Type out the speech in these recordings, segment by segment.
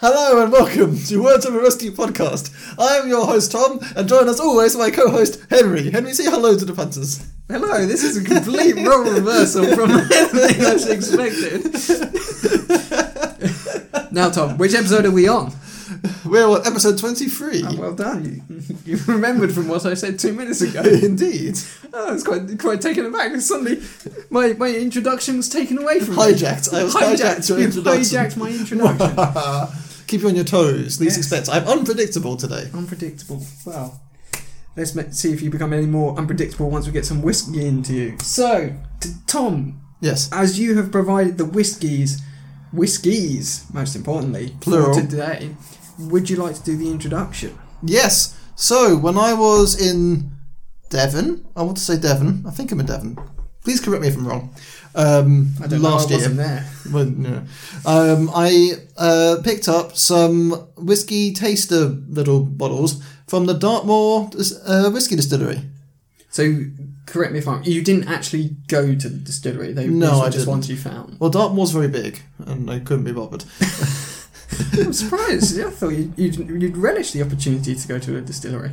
Hello and welcome to Words of a Rusty podcast. I am your host Tom, and join us always my co-host Henry. Henry, say hello to the punters. Hello, this is a complete role reversal from anything I expected. now, Tom, which episode are we on? We're on episode twenty-three. Oh, well done. You, you remembered from what I said two minutes ago. Indeed, Oh, I was quite quite taken aback. Suddenly, my, my introduction was taken away from me. hijacked. I was hijacked, your you introduction. hijacked my introduction. Keep you on your toes. Least Yes. I'm unpredictable today. unpredictable. Well, let's see if you become any more unpredictable once we get some whiskey into you. So, t- Tom, Yes. as you have provided the whiskies, whiskies, most importantly, Plural. for today, would you like to do the introduction? Yes. So when I was in Devon, I want to say Devon. I think I'm in Devon. Please correct me if I'm wrong. Um, I don't last know. I year, wasn't there. Well, no. Um, I uh, picked up some whiskey taster little bottles from the Dartmoor uh, whiskey distillery. So, correct me if I'm. You didn't actually go to the distillery. They No, I just didn't. ones you found. Well, Dartmoor's very big, and I couldn't be bothered. I'm surprised. I thought you'd, you'd, you'd relish the opportunity to go to a distillery.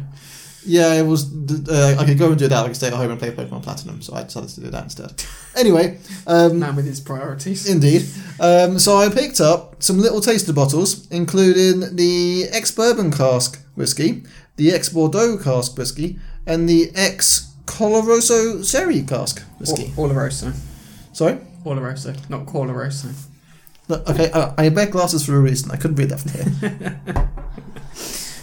Yeah, it was. Uh, I could go and do that. I could stay at home and play Pokemon Platinum, so I decided to do that instead. Anyway, um, Man with his priorities. Indeed. Um, so I picked up some little taster bottles, including the ex bourbon cask whiskey, the ex Bordeaux cask whiskey, and the ex Coloroso sherry cask whiskey. Or, Oloroso. Sorry. Oloroso, not Coloroso. No, okay, uh, I wear glasses for a reason. I couldn't read that from here.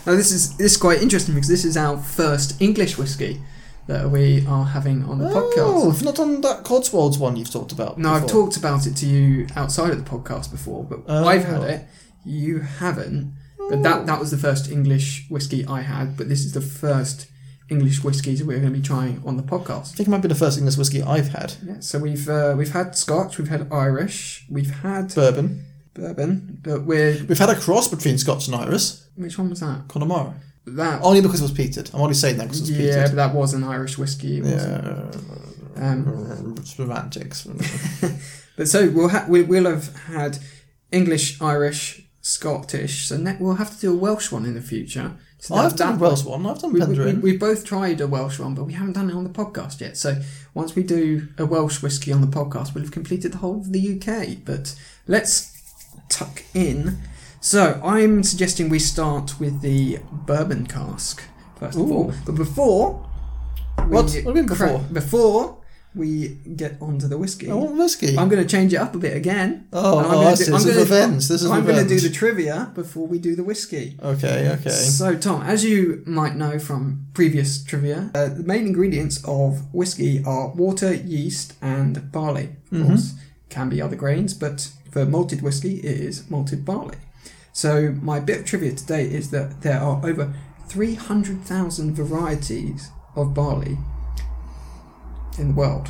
Now this is this is quite interesting because this is our first English whiskey that we are having on the oh, podcast. I've not done that Cotswolds one you've talked about. No, I've before. talked about it to you outside of the podcast before, but Oh. I've had it. You haven't. But that that was the first English whiskey I had. But this is the first English whiskey that we're going to be trying on the podcast. I think it might be the first English whiskey I've had. Yeah, so we've uh, we've had Scotch, we've had Irish, we've had Bourbon. bourbon, but we're We've had a cross between Scotch and Irish. Which one was that? Connemara. That Only because it was peated. I'm only saying that because it was yeah, peated. but that was an Irish whiskey. Wasn't. Yeah. Um, Semantics. But so we'll ha- we, we'll have had English, Irish, Scottish. So ne- we'll have to do a Welsh one in the future. So I've done a Welsh one. I've done We, we, we, we've both tried a Welsh one, but we haven't done it on the podcast yet. So once we do a Welsh whiskey on the podcast, we'll have completed the whole of the UK. But let's tuck in. So I'm suggesting we start with the bourbon cask first of all. But before, we What? What do you cra- before? before we get onto the whiskey. I want whiskey. I'm going to change it up a bit again. oh, I'm oh gonna do-. I'm This is gonna- revenge. This is I'm going to do the trivia before we do the whiskey. Okay, okay. So, Tom, as you might know from previous trivia, uh, the main ingredients of whiskey are water, yeast, and barley. Of Mhm. course, can be other grains, but for malted whiskey, it is malted barley. So, my bit of trivia today is that there are over 300,000 varieties of barley in the world,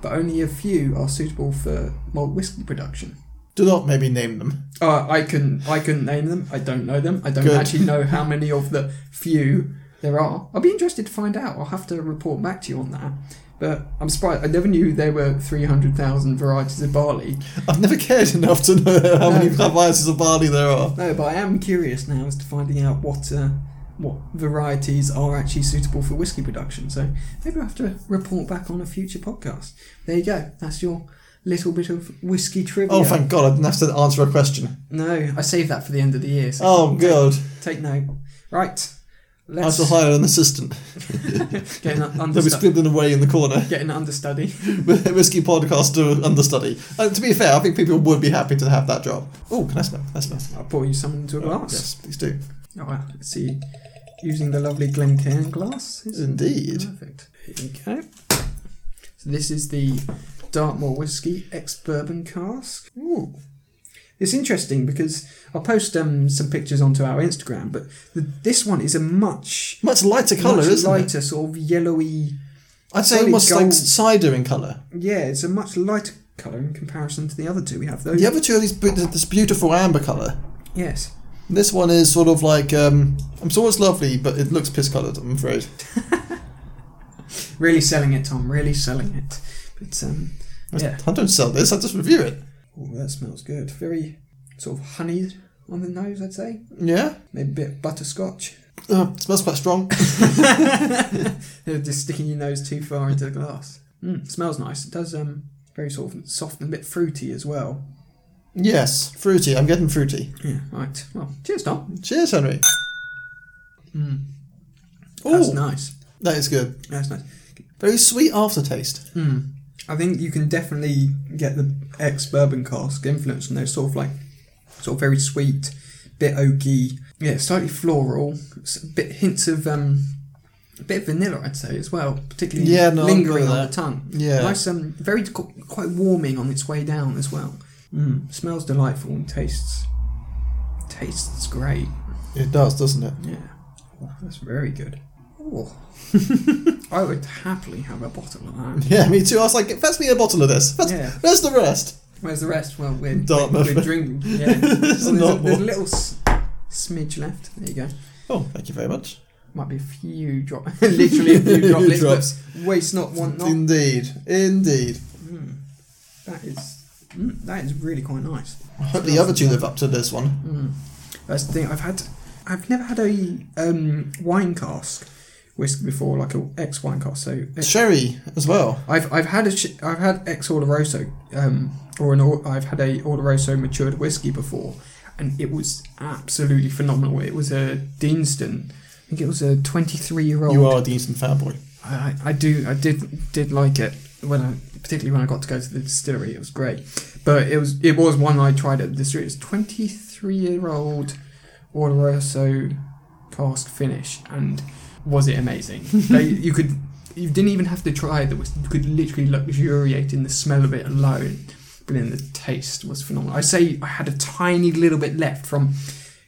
but only a few are suitable for malt whiskey production. Do not maybe name them. Uh, I can I couldn't name them. I don't know them. I don't Good. actually know how many of the few there are. I'll be interested to find out. I'll have to report back to you on that. But I'm surprised. I never knew there were three hundred thousand varieties of barley. I've never cared enough to know how No. many varieties of barley there are. No, but I am curious now as to finding out what uh, what varieties are actually suitable for whiskey production. So maybe I'll have to report back on a future podcast. There you go. That's your little bit of whiskey trivia. Oh, thank God, I didn't have to answer a question. No, I saved that for the end of the year. So Oh, take- God. Take note. Right. I Let's shall hire an assistant. get an They'll be understudy. scribbling away in the corner. Getting an understudy. Whiskey podcaster understudy. Uh, to be fair, I think people would be happy to have that job. Oh, can I smell? Can I smell? I'll pour you some into a glass. Yes, please do. Oh, right. Let's see. Using the lovely Glencairn glass. Indeed. Perfect. Here go. So this is the Dartmoor whiskey ex bourbon cask. Ooh. It's interesting because I'll post um, some pictures onto our Instagram, but the, this one is a much Much lighter colour, much isn't it? lighter, sort of yellowy. I'd say almost like cider in colour. Yeah, it's a much lighter colour in comparison to the other two we have. Those. The other two are these, this beautiful amber colour. Yes. This one is sort of like, um, I'm sure it's lovely, but it looks piss coloured, I'm afraid. Really selling it, Tom. Really selling it. But um, yeah. I don't sell this, I just review it. Oh, that smells good. Very sort of honeyed on the nose, I'd say. Yeah. Maybe a bit of butterscotch. Uh, smells quite strong. Just sticking your nose too far into the glass. Mm, smells nice. It does um very sort of soft and a bit fruity as well. yes, fruity. I'm getting fruity. Yeah, right. Well, cheers, Tom. Cheers, Henry. Mm. That's Oh, nice. that is good. That's nice. Very sweet aftertaste. Mm. I think you can definitely get the ex bourbon cask influence from those sort of like sort of very sweet, bit oaky, yeah, slightly floral, bit hints of um, a bit of vanilla, I'd say as well, particularly Yeah, no, lingering on the tongue. Yeah. Nice, um, very quite warming on its way down as well. Mm. Smells delightful and tastes tastes great. It does, doesn't it? Yeah, that's very good. Oh. I would happily have a bottle of that. Yeah, me too. I was like, fetch me a bottle of this. Fetch, Yeah. Where's the rest? Where's the rest? Well, we're, Dartmouth. we're, drinking. Yeah. There's Well, there's, a, not there's a more. little s- smidge left. There you go. Oh, thank you very much. Might be a few drops. Literally a few droplets. Drops. But waste not, want not. Indeed, indeed. Mm. That is. Mm, that is really quite nice. I hope the other two live up to this one. Mm. That's the thing. I've had. I've never had a um, wine cask whiskey before, like a ex wine cask. So Sherry as well. I've I've had a I've had ex Oloroso um or an I've had a Oloroso matured whiskey before, and it was absolutely phenomenal. It was a Deanston. I think it was a 23 year old. You are a Deanston fanboy. I, I I do I did did like it when I particularly when I got to go to the distillery. It was great, but it was it was one I tried at the distillery. It was 23 year old Oloroso cask finish, and was it amazing? they, you could you didn't even have to try the whiskey. You could literally luxuriate in the smell of it alone. But then the taste was phenomenal. I say I had a tiny little bit left from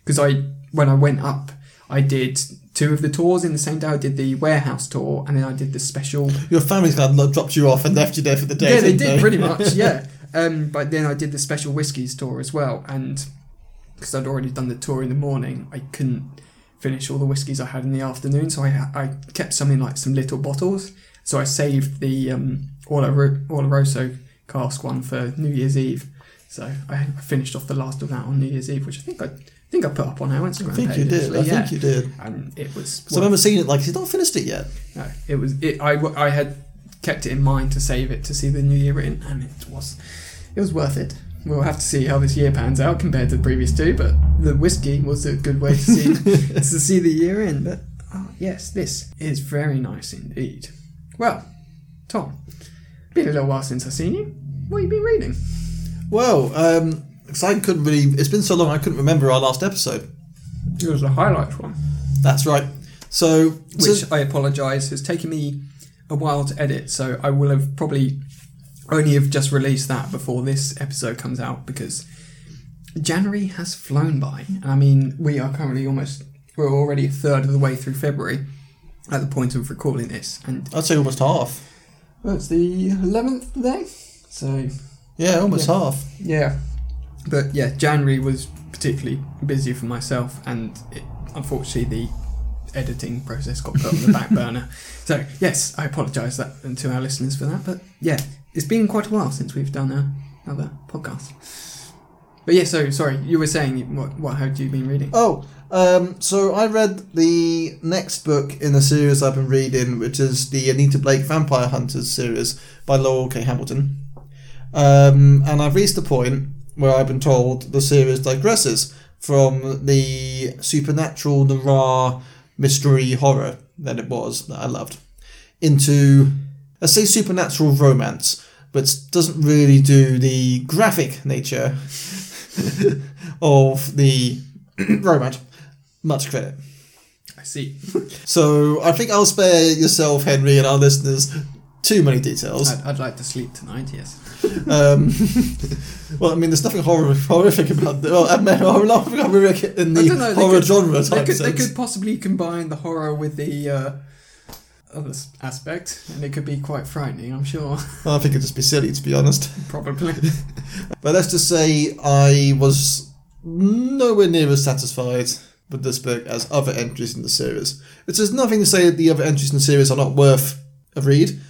because I when I went up, I did two of the tours in the same day. I did the warehouse tour and then I did the special. Your family's of dropped you off and left you there for the day. yeah, they did pretty much. Yeah, um, but then I did the special whiskies tour as well, and because I'd already done the tour in the morning, I couldn't finish all the whiskies I had in the afternoon, so I I kept something like some little bottles. So I saved the um, Oloro- Oloroso cask one for New Year's Eve. So I I finished off the last of that on New Year's Eve, which I think I think I put up on our Instagram I think page. you did. actually, I yeah. think you did. And it was. So I remember seeing it like he's not finished it yet. No, it was. It, I, I had kept it in mind to save it to see the new year written, and it was it was worth it. We'll have to see how this year pans out compared to the previous two, but the whiskey was a good way to see to see the year in. But oh, yes, this is very nice indeed. Well, Tom, been a little while since I've seen you. What have you been reading? Well, um, because I couldn't really. It's been so long, I couldn't remember our last episode. It was the highlight one, That's right. So, which so- I apologise has taken me a while to edit, so I will have probably only have just released that before this episode comes out because January has flown by. And I mean, we are currently almost we're already a third of the way through February at the point of recording this, and I'd say almost half. well, it's the eleventh today, so Yeah, almost Yeah. half. yeah. But yeah, January was particularly busy for myself, and it, unfortunately, the editing process got put on the back burner. So yes, I apologise that to our listeners for that. But yeah, it's been quite a while since we've done another podcast. But yeah, so sorry, you were saying what? What had you been reading? Oh, um, so I read the next book in the series I've been reading, which is the Anita Blake Vampire Hunters series by Laurel K. Hamilton. Um, and I've reached the point where I've been told the series digresses from the supernatural noir mystery horror that it was that I loved into, let's say, supernatural romance, but doesn't really do the graphic nature of the romance much credit. I see. So I think I'll spare yourself, Henry, and our listeners too many details. I'd, I'd like to sleep tonight. Yes. Um, well, I mean, there's nothing horror- horrific about the, well, I mean, horrific in I the know, horror could- genre They could, they could possibly combine the horror with the uh, other aspect, and it could be quite frightening. I'm sure. I think it'd just be silly, to be honest. Probably. But let's just say I was nowhere near as satisfied with this book as other entries in the series. Which is nothing to say that the other entries in the series are not worth a read.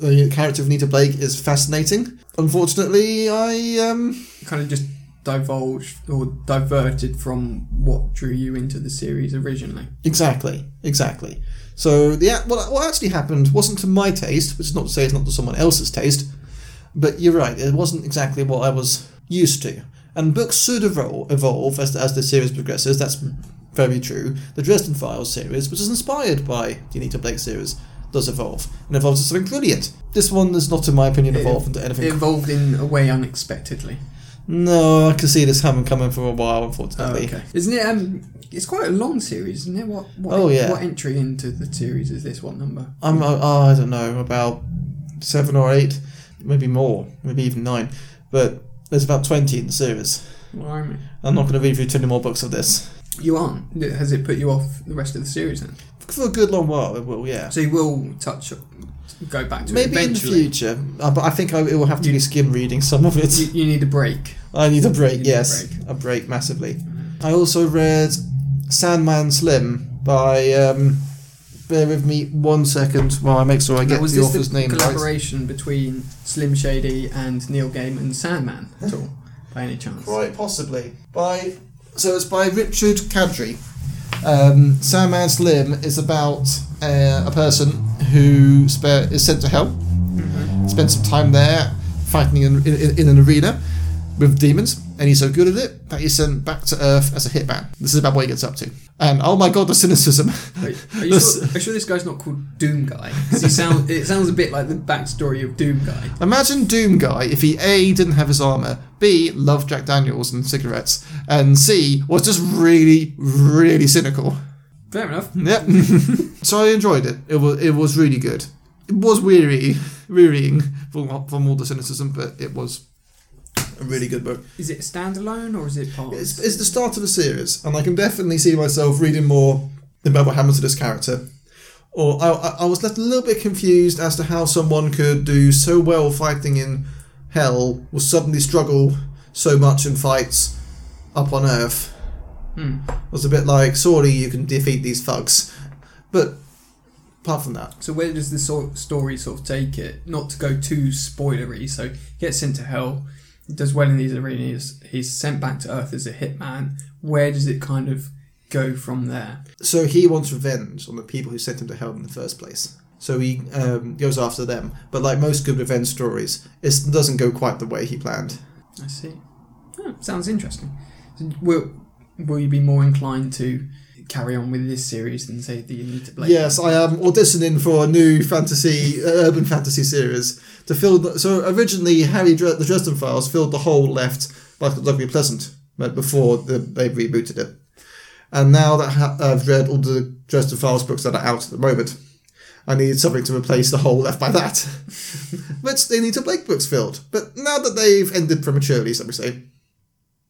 The character of Nita Blake is fascinating. Unfortunately, I um, kind of just divulged or diverted from what drew you into the series originally. Exactly, exactly. So the what, what actually happened wasn't to my taste, which is not to say it's not to someone else's taste, but you're right, it wasn't exactly what I was used to. And books should evol- evolve as the, as the series progresses. That's very true. The Dresden Files series, which is inspired by the Anita Blake series, does evolve and evolves into something brilliant. This one is not, in my opinion, evolved into anything. It evolved in a way unexpectedly. No, I can see this coming coming for a while, Oh, unfortunately. okay. Isn't it? Um, it's quite a long series, isn't it? What? what Oh, yeah. What entry into the series is this? What number? I'm, uh, oh, I don't know, about seven or eight, maybe more, maybe even nine. But there's about 20 in the series. Blimey. I'm not going to read through 20 more books of this. You aren't. Has it put you off the rest of the series then? For a good long while, it will, yeah. So you will touch, go back to Maybe in the future, uh, but I think I, it will have to You- be skim reading some of it. You, you need a break. I need a break, You need a yes. break. A break, massively. I also read Sandman Slim by. Um, bear with me one second while I make sure I Now, get was the this author's the name right. collaboration between Slim Shady and Neil Gaiman Sandman at all, by any chance? Quite possibly. By so it's by Richard Kadrey. Um, Sandman Slim is about uh, a person who is sent to hell. Mhm. Spends some time there fighting in, in, in an arena with demons, and he's so good at it that he's sent back to Earth as a hitman. This is about what he gets up to. And oh my god, the cynicism! Wait, are, you sure, are you sure this guy's not called Doom Guy? sound, it sounds a bit like the backstory of Doom Guy. Imagine Doom Guy if he A didn't have his armor, B loved Jack Daniels and cigarettes, and C was just really, really cynical. Fair enough. Yep. so I enjoyed it. It was it was really good. It was weary, wearying from, from all the cynicism, but it was a really good book. Is it a standalone or is it part? It's, it's the start of a series, and I can definitely see myself reading more about what happens to this character. Or I, I, I was left a little bit confused as to how someone could do so well fighting in hell will suddenly struggle so much in fights up on Earth. It was a bit like, sorry, you can defeat these thugs. But apart from that, So where does the sort story sort of take it? Not to go too spoilery. So he gets sent to hell. Does well in these arenas. He's sent back to Earth as a hitman. Where does it kind of go from there? so he wants revenge on the people who sent him to hell in the first place. So he um, goes after them. But like most good revenge stories, it doesn't go quite the way he planned. I see. Oh, sounds interesting. So will will you be more inclined to carry on with this series than say that the Anita Blake? Yes, I am auditioning for a new fantasy, uh, urban fantasy series to fill. The, so originally, Harry Dre- the Dresden Files filled the hole left by the Skulduggery Pleasant, before the, they rebooted it. And now that ha- I've read all the Dresden Files books that are out at the moment, I need something to replace the hole left by that. Which they need to Blake books filled. But now that they've ended prematurely, shall we say,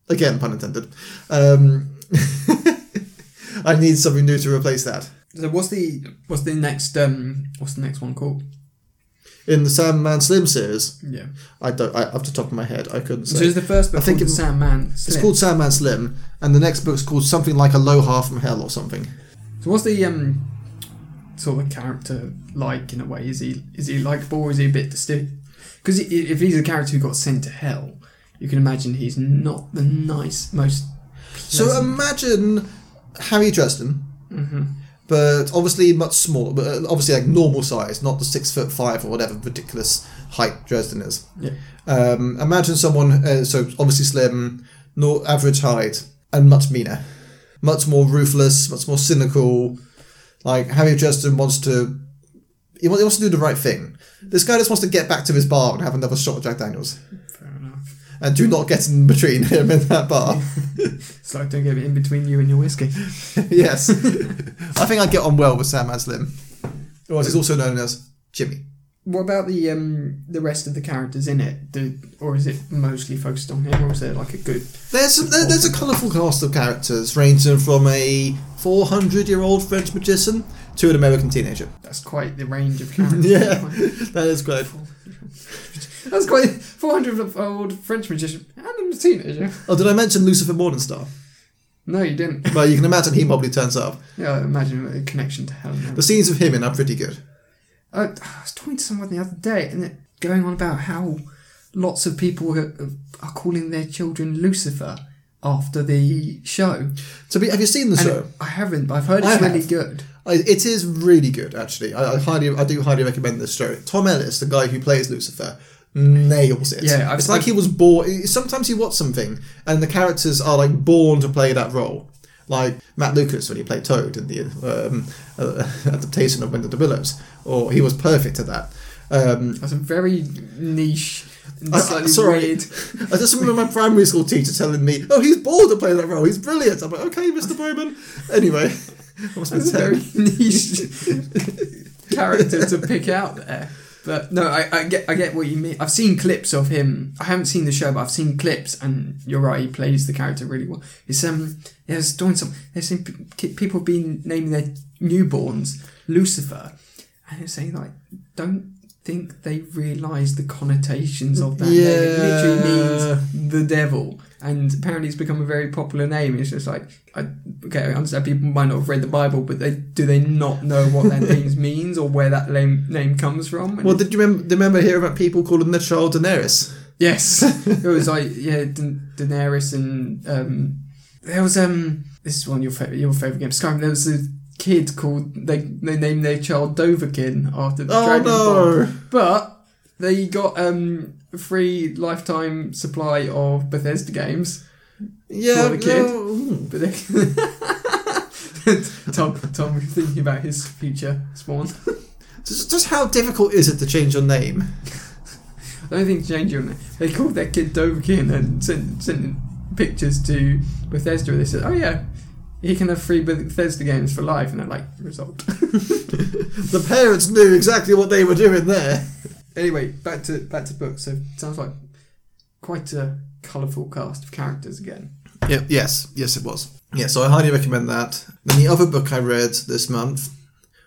again pun intended, um, I need something new to replace that. So what's the what's the next um what's the next one called? In the Sandman Slim series, Yeah. I don't. I, off the top of my head, I couldn't So say. is the first book I think called it- the Sandman it's called Sandman Slim, and the next book's called something like Aloha from Hell or something. So what's the um sort of character like in a way? Is he is he likable or is he a bit distinct? Because if he's a character who got sent to hell, you can imagine he's not the nice most. So imagine Harry Dresden, Mhm. but obviously much smaller, but uh, obviously like normal size, not the six foot five or whatever ridiculous height Dresden is. Yeah. Um, imagine someone uh, so obviously slim, no average height, and much meaner, much more ruthless, much more cynical. Like Harry Dresden wants to, he wa- he wants to do the right thing. This guy just wants to get back to his bar and have another shot at Jack Daniels. And do not get in between him and that bar. It's like don't get in between you and your whiskey. yes. I think I get on well with Sandman Slim. Or as he's also known as Jimmy. What about the um the rest of the characters in it? Do, or is it mostly focused on him, or is there like a good? There's some, there, there's a colourful cast of characters, ranging from a 400 year old French magician to an American teenager. That's quite the range of characters. Yeah. That is quite. That's quite 400 old French magician and a teenager. Oh, did I mention Lucifer Morningstar? No, you didn't. Well, you can imagine he probably turns up. Yeah, I imagine a connection to Helen. The scenes of him in are pretty good. I, I was talking to someone the other day, and it going on about how lots of people are, are calling their children Lucifer after the show. So, have you seen the And show? I haven't, but I've heard I it's really have. good. I, it is really good, actually. I, I highly, I do highly recommend this show. Tom Ellis, the guy who plays Lucifer, nails it. Yeah, I've- it's like he was born. Sometimes you watch something, and the characters are like born to play that role. Like Matt Lucas when he played Toad in the um, uh, adaptation of Wind of the Willows, or he was perfect at that. Um, That's a very niche I- sorry. weird. I just remember my primary school teacher telling me, "Oh, he's born to play that role. He's brilliant." I'm like, "Okay, Mr. Bowman." Anyway, I must be a very niche character to pick out there. But no, I, I get I get what you mean. I've seen clips of him. I haven't seen the show, but I've seen clips, and you're right. He plays the character really well. It's um, yeah, it's doing some. There's people have been naming their newborns Lucifer, and they're saying like, don't think they realise the connotations of that. name. It literally means the devil. And apparently, it's become a very popular name. It's just like, I, okay, I understand people might not have read the Bible, but they do they not know what that name means or where that name name comes from? And Well, did you remember, remember hearing about people calling their child Daenerys? yes, it was like yeah, Da- Daenerys and um, there was um, this is one of your favorite your favorite games, Skyrim. There was a kid called they they named their child Dovahkiin after the Oh Dragonborn. no! But they got um free lifetime supply of Bethesda games. Yeah, For the kid. no. Tom Tom thinking about his future spawn. Just, just how difficult is it to change your name? I don't think change your name. They called their kid Dovahkiin and sent sent pictures to Bethesda. They said, "Oh yeah, he can have free Bethesda games for life." And they're like, "Result." The parents knew exactly what they were doing there. Anyway, back to back to books. So sounds like quite a colourful cast of characters again. Yeah, yes, yes, it was. Yeah, so I highly recommend that. Then the other book I read this month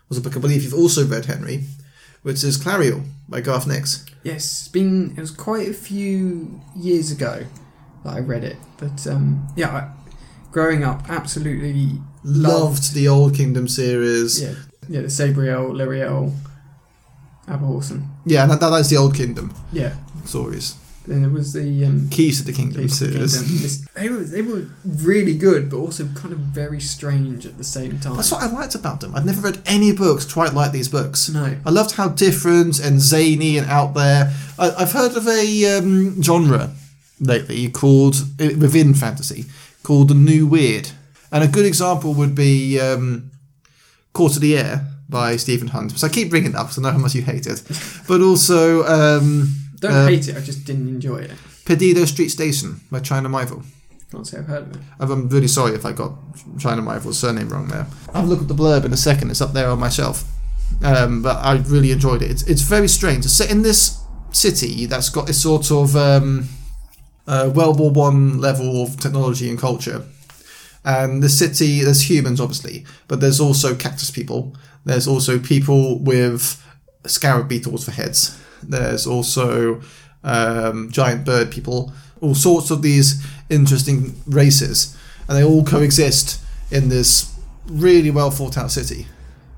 was a book I believe you've also read, Henry, which is Clariel by Garth Nix. Yes, it's been it was quite a few years ago that I read it, but um, yeah, I, growing up, absolutely Loved the Old Kingdom series. yeah, yeah, the Sabriel, Lirael, Abhorsen, Yeah, that, that is the Old Kingdom yeah. stories. Then there was the um, Keys to the Kingdom Keys to the. Kingdom. This- They were they were really good, but also kind of very strange at the same time. That's what I liked about them. I'd never read any books quite like these books. no, I loved how different and zany and out there. I, I've heard of a um, genre lately called uh, within fantasy called the new weird, and a good example would be um, Court of the Air by Stephen Hunt. So I keep bringing it up because I know how much you hate it, but also um, don't uh, hate it. I just didn't enjoy it. Perdido Street Station by China Michael. Can't say I've heard of it. I'm really sorry if I got China Michael's surname wrong there. I'll look at the blurb in a second. It's up there on my shelf. Um, but I really enjoyed it. It's, it's very strange. It's set in this city that's got this sort of um, uh, World War One level of technology and culture. And the city, there's humans obviously, but there's also cactus people. There's also people with scarab beetles for heads. There's also um, giant bird people. All sorts of these interesting races, and they all coexist in this really well thought out city.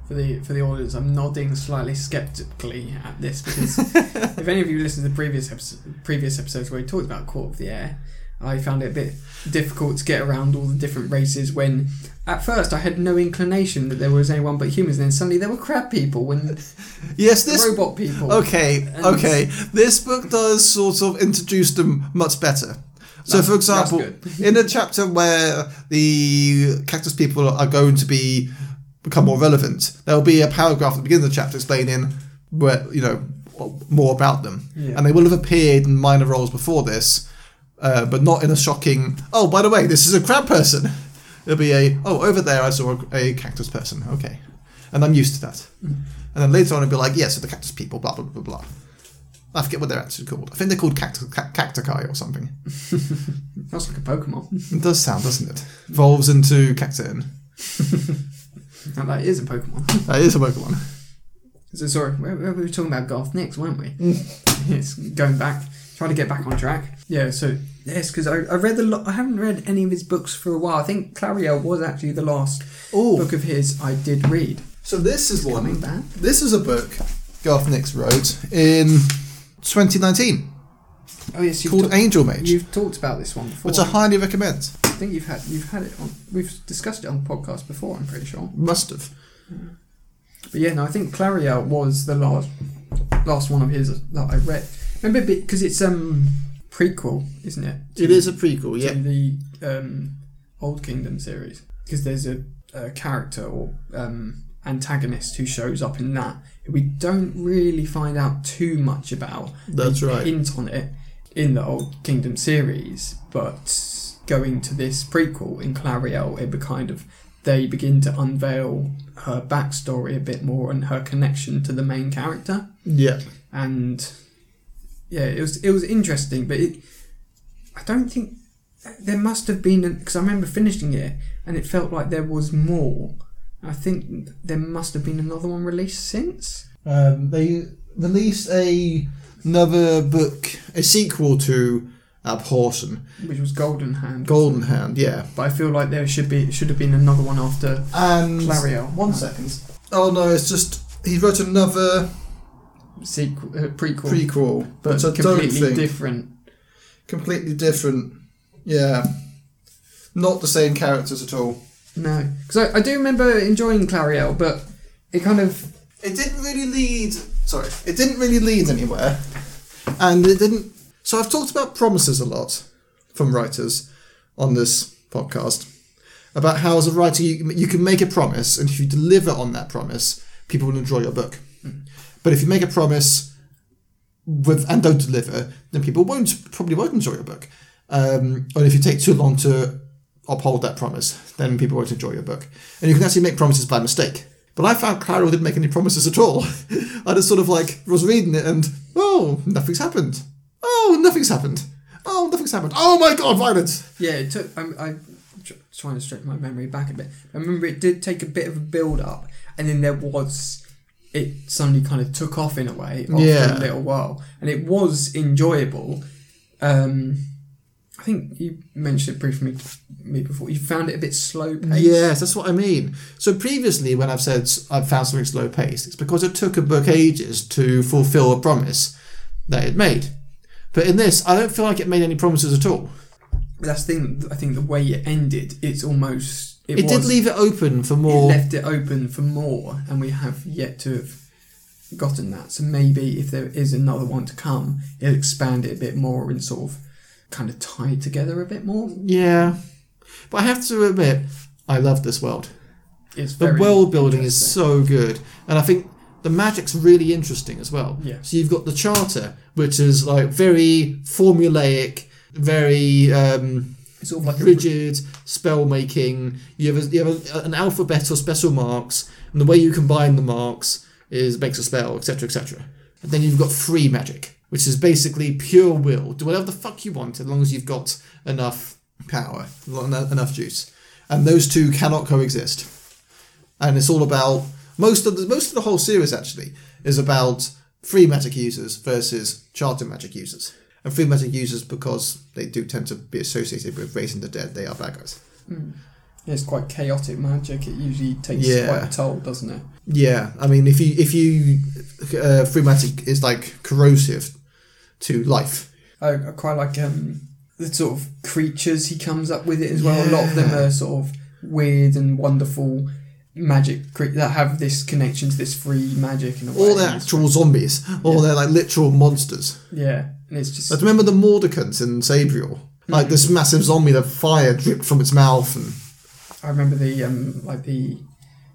For the for the audience, I'm nodding slightly skeptically at this because if any of you listened to the previous episode, previous episodes where we talked about Court of the Air, I found it a bit difficult to get around all the different races. When at first I had no inclination that there was anyone but humans, and then suddenly there were crab people and Yes, this robot people. Okay, And- okay. This book does sort of introduce them much better. So, That's- for example, in a chapter where the cactus people are going to be become more relevant, there will be a paragraph at the beginning of the chapter explaining where you know more about them, Yeah. and they will have appeared in minor roles before this, uh, but not in a shocking. Oh, by the way, this is a crab person. It'll be a oh over there I saw a, a cactus person. Okay, and I'm used to that. And then later on, it'll be like, yes, yeah, so the cactus people, blah, blah, blah, blah. I forget what they're actually called. I think they're called cact- ca- cacti or something. That's like a Pokemon. It does sound, doesn't it? Evolves into Cacturne. Now that is a Pokemon. That is a Pokemon. So sorry, where were talking about Garth Nix, weren't we? it's going back, trying to get back on track. Yeah, so yes, because I, I read the lo- I haven't read any of his books for a while. I think Clariel was actually the last Oh, book of his I did read. so this is Coming one. back. This is a book Garth Nix wrote in 2019. Oh yes, you've, called ta- Angel Mage, you've talked about this one before. which I highly recommend. I think you've had you've had it on. We've discussed it on the podcast before. I'm pretty sure. Must have. But yeah, no, I think Clariel was the last last one of his that I read. Remember, because it's um prequel, isn't it? It is a prequel, yeah. the um, Old Kingdom series because there's a, a character or um, antagonist who shows up in that. We don't really find out too much about. That's They right. Hint on it in the Old Kingdom series, but going to this prequel in Clariel, it be kind of they begin to unveil her backstory a bit more and her connection to the main character Yeah. and yeah, it was it was interesting, but it, I don't think there must have been because I remember finishing it and it felt like there was more. I think there must have been another one released since. Um, they released a another book, a sequel to Abhorsen, Which was Golden Hand. Golden Hand, yeah. But I feel like there should be should have been another one after And Clariel. one second. Oh no, it's just he wrote another Sequel, uh, prequel, prequel, but don't completely different. completely different. Yeah, not the same characters at all. No, because I, I do remember enjoying Clariel, but it kind of It didn't really lead. Sorry, it didn't really lead anywhere, and it didn't. So I've talked about promises a lot from writers on this podcast about how as a writer you, you can make a promise, and if you deliver on that promise, people will enjoy your book. But if you make a promise with and don't deliver, then people won't probably won't enjoy your book. Um, or if you take too long to uphold that promise, then people won't enjoy your book. And you can actually make promises by mistake. But I found Clariel didn't make any promises at all. I just sort of like was reading it and oh, nothing's happened. Oh, nothing's happened. Oh, nothing's happened. Oh my god, violence! Yeah, it took. I'm, I'm trying to stretch my memory back a bit. I remember it did take a bit of a build up, and then there was. It suddenly kind of took off in a way after Yeah. a little while, and it was enjoyable. Um, I think you mentioned it briefly to me before. You found it a bit slow paced. Yes, that's what I mean. So previously, when I've said I've found something slow paced, it's because it took a book ages to fulfill a promise that it made. But in this, I don't feel like it made any promises at all. that's the thing. I think the way it ended, it's almost it, It, was, did leave it open for more. it left it open for more, and we have yet to have gotten that. So maybe if there is another one to come, it'll expand it a bit more and sort of kind of tie it together a bit more. Yeah, but I have to admit, I love this world. It's The world building is so good, and I think the magic's really interesting as well. Yeah. So you've got the charter, which is like very formulaic, very um, It's all like rigid spell making. You have a, you have a, an alphabet or special marks, and the way you combine the marks is makes a spell, etc., etc. And then you've got free magic, which is basically pure will. Do whatever the fuck you want, as long as you've got enough power, enough enough juice. And those two cannot coexist. And it's all about most of the most of the whole series actually is about free magic users versus charter magic users. And free magic users because they do tend to be associated with raising the dead, they are bad guys. Mm. Yeah, it's quite chaotic magic. It usually takes Yeah. quite a toll, doesn't it? Yeah, I mean, if you if you uh, free magic is like corrosive to life. I, I quite like um, the sort of creatures he comes up with it as well. A lot of them are sort of weird and wonderful magic cre- that have this connection to this free magic and a way. All they're actual zombies, or Yeah. they're like literal monsters. Yeah, and it's just Like, remember the Mordicants in Sabriel? Like this massive zombie that fire dripped from its mouth, and I remember the um like the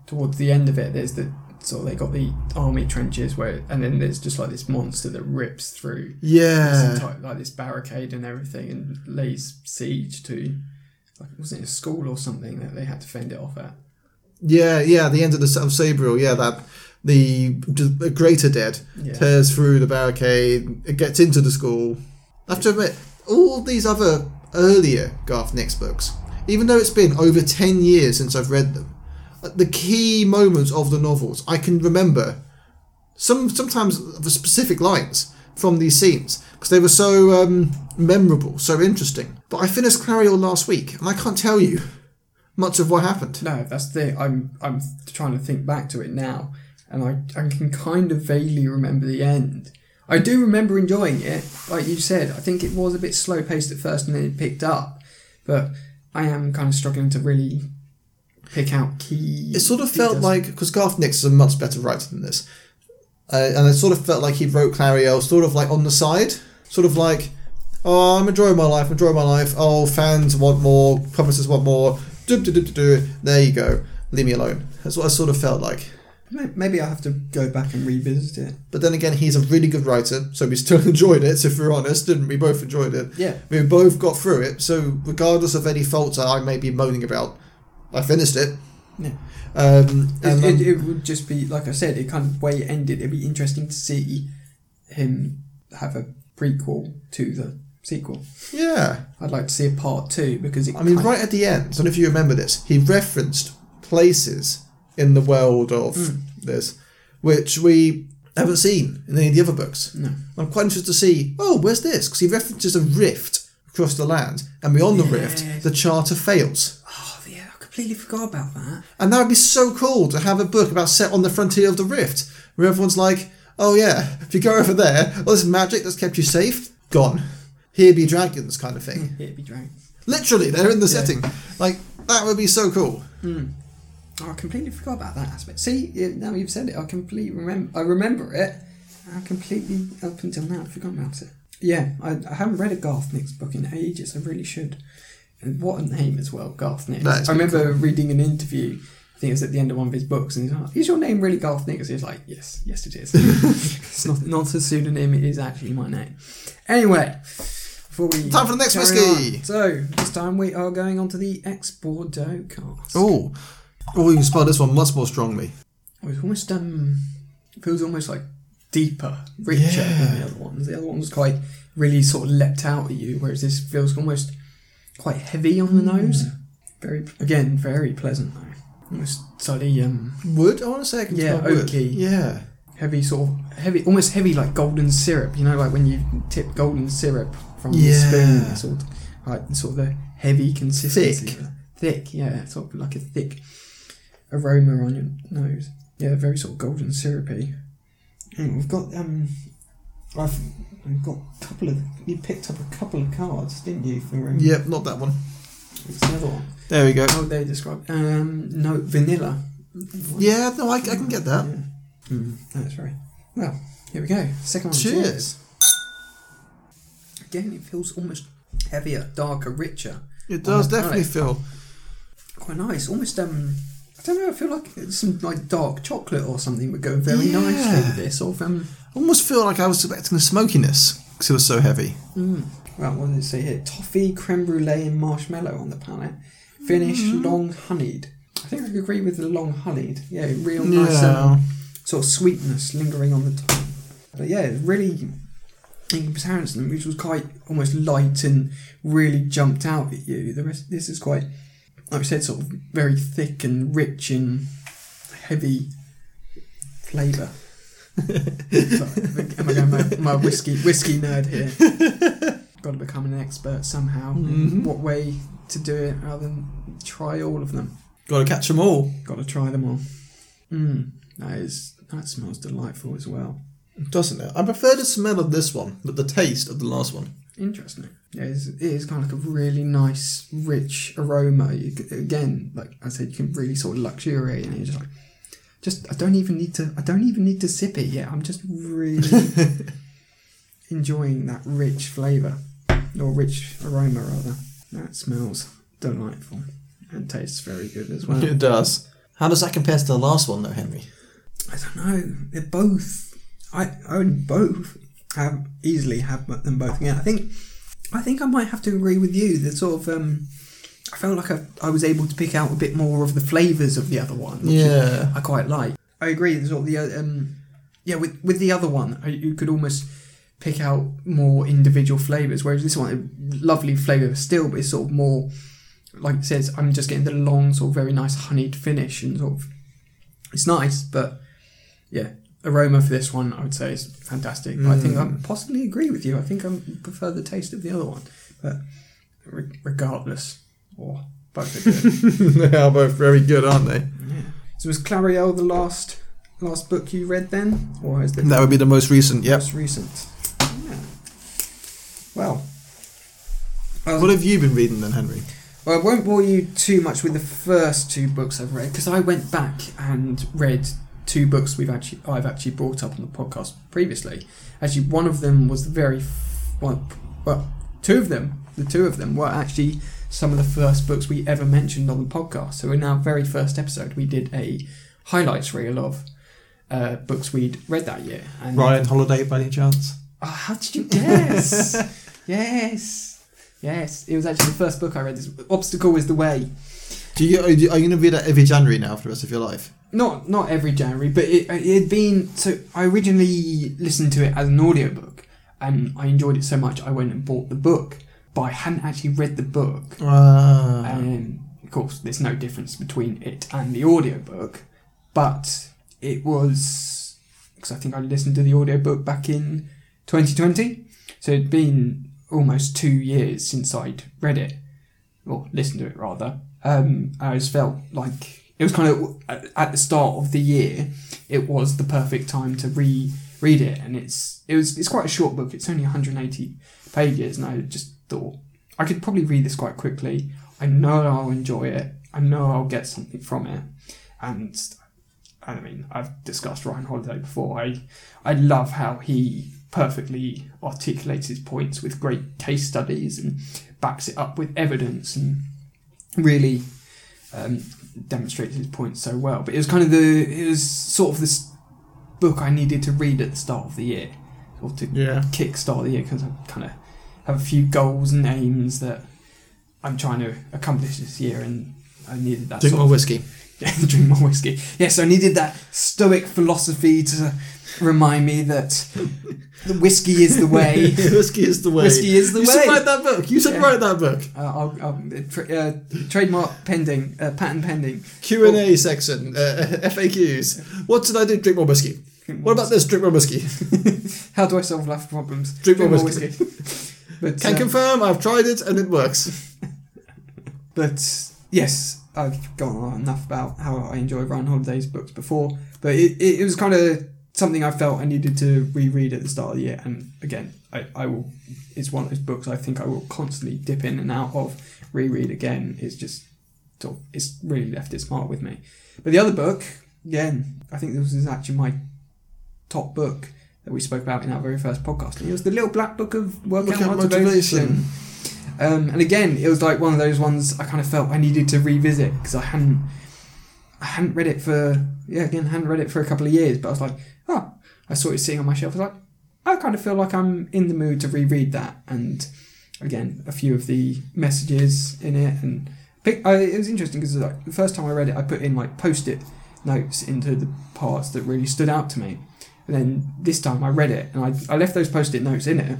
towards the end of it. There's the so they got the army trenches where, and then there's just like this monster that rips through this yeah, entire, like this barricade and everything and lays siege to like wasn't it a school or something that they had to fend it off at. yeah, yeah. The end of the of Sabriel, yeah, that the, the Greater Dead Yeah. tears through the barricade, it gets into the school. I have to admit, all these other earlier Garth Nix books, even though it's been over 10 years since I've read them, uh, the key moments of the novels, I can remember some sometimes the specific lines from these scenes because they were so um, memorable, so interesting. But I finished Clariel last week and I can't tell you much of what happened. No, that's the. I'm I'm trying to think back to it now, and I I can kind of vaguely remember the end. I do remember enjoying it. Like you said, I think it was a bit slow paced at first and then it picked up. But I am kind of struggling to really pick out key. It sort of felt like because Garth Nix is a much better writer than this, uh, and it sort of felt like he wrote Clariel sort of like on the side, sort of like, oh, I'm enjoying my life, I'm enjoying my life. Oh, fans want more, publishers want more. Do, do, do, do, do. There you go. Leave me alone. That's what I sort of felt like. May- Maybe I have to go back and revisit it. But then again, he's a really good writer, so we still enjoyed it. So if we're honest, didn't we? Both enjoyed it. Yeah. We both got through it. So regardless of any faults I may be moaning about, I finished it. Yeah. Um, It, and it, it would just be like I said. It kind of way it ended. It'd be interesting to see him have a prequel to the sequel. yeah, I'd like to see a part two because it. I mean, right at the end, I don't know if you remember this, he referenced places in the world of Mm. this, which we haven't seen in any of the other books. No. I'm quite interested to see, oh, where's this? Because he references a rift across the land, and beyond the rift, the charter fails. Oh yeah, I completely forgot about that. And that would be so cool to have a book about set on the frontier of the rift, where everyone's like, oh yeah, if you go over there, all this magic that's kept you safe, gone. Here be dragons, kind of thing. It'd be dragons. Literally, they're in the Yeah. setting. Like, that would be so cool. Mm. Oh, I completely forgot about that aspect. See, now you've said it, I completely remember. I remember it. I completely up until now I've forgotten about it. Yeah, I, I haven't read a Garth Nix book in ages. I really should. And what a name as well, Garth Nix. I remember pretty reading an interview. I think it was at the end of one of his books, and he's like, "Is your name really Garth Nix?" He's like, "Yes, yes, it is. it's not not a pseudonym. It is actually my name." Anyway, before we Time for the next whiskey. on. So this time we are going on to the Ex Bordeaux cask. Oh. Oh, you can spell this one much more strongly. Oh, It's almost um feels almost like deeper, richer Yeah. than the other ones. The other one was quite really sort of leapt out at you, whereas this feels almost quite heavy on the nose. Very again, very pleasant though. Almost slightly um Wood? I want to say I can Yeah, oaky. Yeah. heavy sort of heavy almost heavy like golden syrup, you know, like when you tip golden syrup from the spoon, it's sort of like sort of the heavy consistency. Thick. Thick, yeah, sort of like a thick aroma on your nose. Yeah, very sort of golden syrupy. And we've got um, I've we've got a couple of you picked up a couple of cards, didn't you? For um, Yep, not that one. it's another one. There we go. How would they describe? Um, no vanilla. Yeah, no, I, I can get that. Yeah. Mm, that's right. Well, here we go. Second one. Cheers. Again, it feels almost heavier, darker, richer. It does Oh, definitely right. feel. Quite nice. Almost um, I don't know. I feel like it's some like dark chocolate or something would go very nicely Yeah. with this. Or um, I almost feel like I was expecting a smokiness because it was so heavy. mm, well, what did it say here? Toffee, creme brulee, and marshmallow on the palate. Finish Mm. long honeyed. I think I could agree with the long honeyed. Yeah, real nice um, sort of sweetness lingering on the tongue. But yeah, really, in comparison, which was quite almost light and really jumped out at you. The rest, this is quite, like I said, sort of very thick and rich in heavy flavour. Am I going my, my whiskey whiskey nerd here? Got to become an expert somehow. Mhm. What way to do it rather than try all of them? Got to catch them all. Got to try them all. Mm, that is that smells delightful as well. Doesn't it? I prefer the smell of this one, but the taste of the last one. Interesting. Yeah, it's, it is kind of like a really nice, rich aroma. You again, like I said, you can really sort of luxuriate in it. You're just like, just I don't even need to. I don't even need to sip it yet. I'm just really enjoying that rich flavour or rich aroma rather. That smells delightful and tastes very good as well. It does. How does that compare to the last one, though, Henry? I don't know. They're both. I own both. Have easily have them both again. I think. I think I might have to agree with you. That sort of. Um, I felt like I, I was able to pick out a bit more of the flavours of the other one. which Yeah. I quite like. I agree. the Sort of the uh, um, yeah, with with the other one, I, you could almost pick out more individual flavors. Whereas this one, lovely flavor still, but it's sort of more like it says. I'm just getting the long, sort of very nice honeyed finish, and sort of it's nice, but yeah, aroma for this one I would say is fantastic. But I think I Mm. possibly agree with you. I think I prefer the taste of the other one, but re- regardless, or both are good. they are both very good, aren't they? Yeah. So was Clariel the last last book you read then, or is That would be the most recent. Yep. most recent? Yeah. Well, um, What have you been reading then, Henry? well, I won't bore you too much with the first two books I've read because I went back and read two books we've actually I've actually brought up on the podcast previously. Actually, one of them was the very f- well, well, two of them, the two of them were actually some of the first books we ever mentioned on the podcast. So in our very first episode, we did a highlights reel of uh, books we'd read that year. And Ryan Holiday by any chance? Oh, how did you guess? yes, yes. It was actually the first book I read. This obstacle is the way. Do you, are you, are you going to read that every January now for the rest of your life? Not not every January, but it it had been. So I originally listened to it as an audiobook, and I enjoyed it so much I went and bought the book. But I hadn't actually read the book, and of course, there's no difference between it and the audiobook. But it was because I think I listened to the audiobook back in 2020, so it'd been almost two years since I'd read it or listened to it rather. Um, I just felt like it was kind of at- the start of the year. It was the perfect time to re-read it, and it's it was it's quite a short book. It's only 180 pages, and I just thought I could probably read this quite quickly. I know I'll enjoy it. I know I'll get something from it, and I mean I've discussed Ryan Holiday before. I I love how he perfectly articulates his points with great case studies and backs it up with evidence and really um, demonstrates his point so well. But it was kind of the it was sort of this book I needed to read at the start of the year, or to Yeah. kickstart the year because I kind of have a few goals and aims that I'm trying to accomplish this year, and I needed that. Drink sort more of- whiskey. drink more whiskey. Yes, I needed that stoic philosophy to remind me that the whiskey is the way. whiskey is the way. Whiskey is the you way. should write that book. You should Yeah. write that book. Uh, I'll, I'll, tra- uh, trademark pending, uh, patent pending. Q and A section, uh, FAQs. What did I do? Drink more whiskey. What about this? Drink more whiskey. How do I solve life problems? Drink more whiskey. but Can uh, confirm. I've tried it and it works. But yes, I've gone on enough about how I enjoy Ryan Holiday's books before. But it, it, it was kind of something I felt I needed to reread at the start of the year. And again, I, I will. It's one of those books I think I will constantly dip in and out of, reread again. It's just sort of, it's really left its mark with me. But the other book, again, I think this is actually my top book that we spoke about in our very first podcast. And it was the Little Black Book of Workout Workout Motivation. Motivation. Um, and again, it was like one of those ones I kind of felt I needed to revisit because I hadn't, I hadn't read it for yeah again hadn't read it for a couple of years. But I was like, oh, I saw it sitting on my shelf. I was like, I kind of feel like I'm in the mood to reread that. And again, a few of the messages in it, and pick, I, it was interesting because like the first time I read it, I put in like post-it notes into the parts that really stood out to me. And then this time I read it and I, I left those post-it notes in it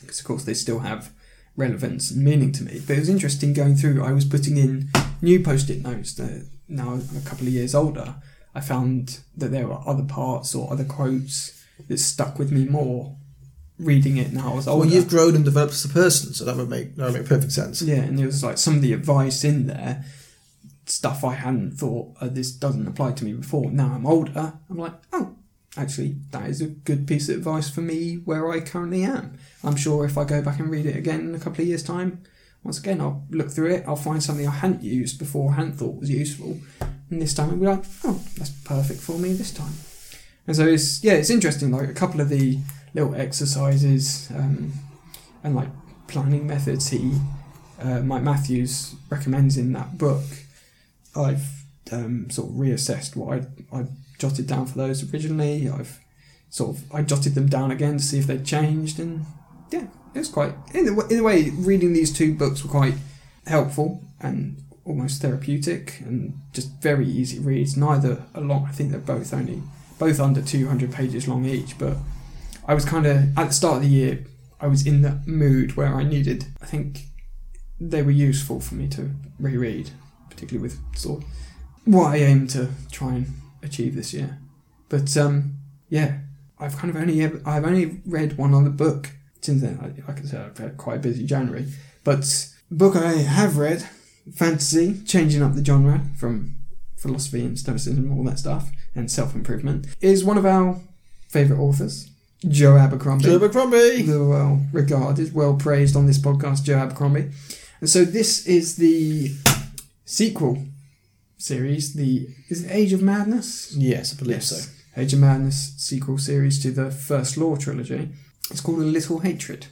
because of course they still have relevance and meaning to me. But it was interesting going through. I was putting in new post-it notes that now I'm a couple of years older. I found that there were other parts or other quotes that stuck with me more reading it now as older. Well, you've grown and developed as a person, so that would make that would make perfect sense. Yeah, and there was like some of the advice in there, stuff I hadn't thought uh, this doesn't apply to me before. Now I'm older, I'm like, oh, actually, that is a good piece of advice for me where I currently am. I'm sure if I go back and read it again in a couple of years' time, once again, I'll look through it, I'll find something I hadn't used before, hadn't thought was useful, and this time I'll be like, oh, that's perfect for me this time. And so it's yeah, it's interesting. Like a couple of the little exercises um, and like planning methods he uh, Mike Matthews recommends in that book, I've um, sort of reassessed what I I jotted down for those originally. I've sort of I jotted them down again to see if they'd changed, and yeah, it was quite in a, in a way. Reading these two books were quite helpful and almost therapeutic, and just very easy reads. Neither a long. I think they're both only both under two hundred pages long each, but I was kind of at the start of the year. I was in that mood where I needed. I think they were useful for me to reread, particularly with sort of what I aim to try and achieve this year. But um, yeah, I've kind of only ever, I've only read one other book since then. I, like I said, I've had quite a busy January. But book I have read, fantasy, changing up the genre from philosophy and stoicism, all that stuff, and self improvement, is one of our favourite authors, Joe Abercrombie. Joe Abercrombie. The well regarded, well praised on this podcast, Joe Abercrombie. And so this is the sequel series, the is it Age of Madness? Yes, I believe so. Age of Madness sequel series to the First Law trilogy. It's called A Little Hatred.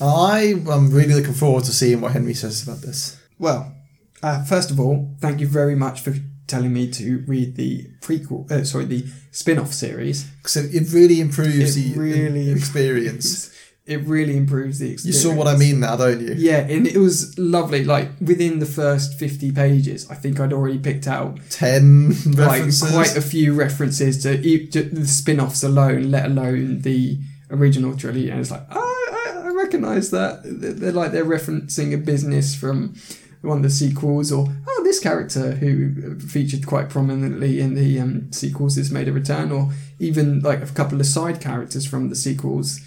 I am really looking forward to seeing what Henry says about this. Well, uh, first of all, thank you very much for telling me to read the prequel, uh, sorry, the spin-off series. So it really improves It the really experience. It really improves the experience. you saw what I mean now, don't you? Yeah, and it was lovely. Like within the first fifty pages, I think I'd already picked out Ten like references. quite a few references to, e- to the spin-offs alone, let alone the original trilogy. And it's like, oh, I, I recognise that. They're they're like they're referencing a business from one of the sequels, or oh, this character who featured quite prominently in the um, sequels has made a return, or even like a couple of side characters from the sequels,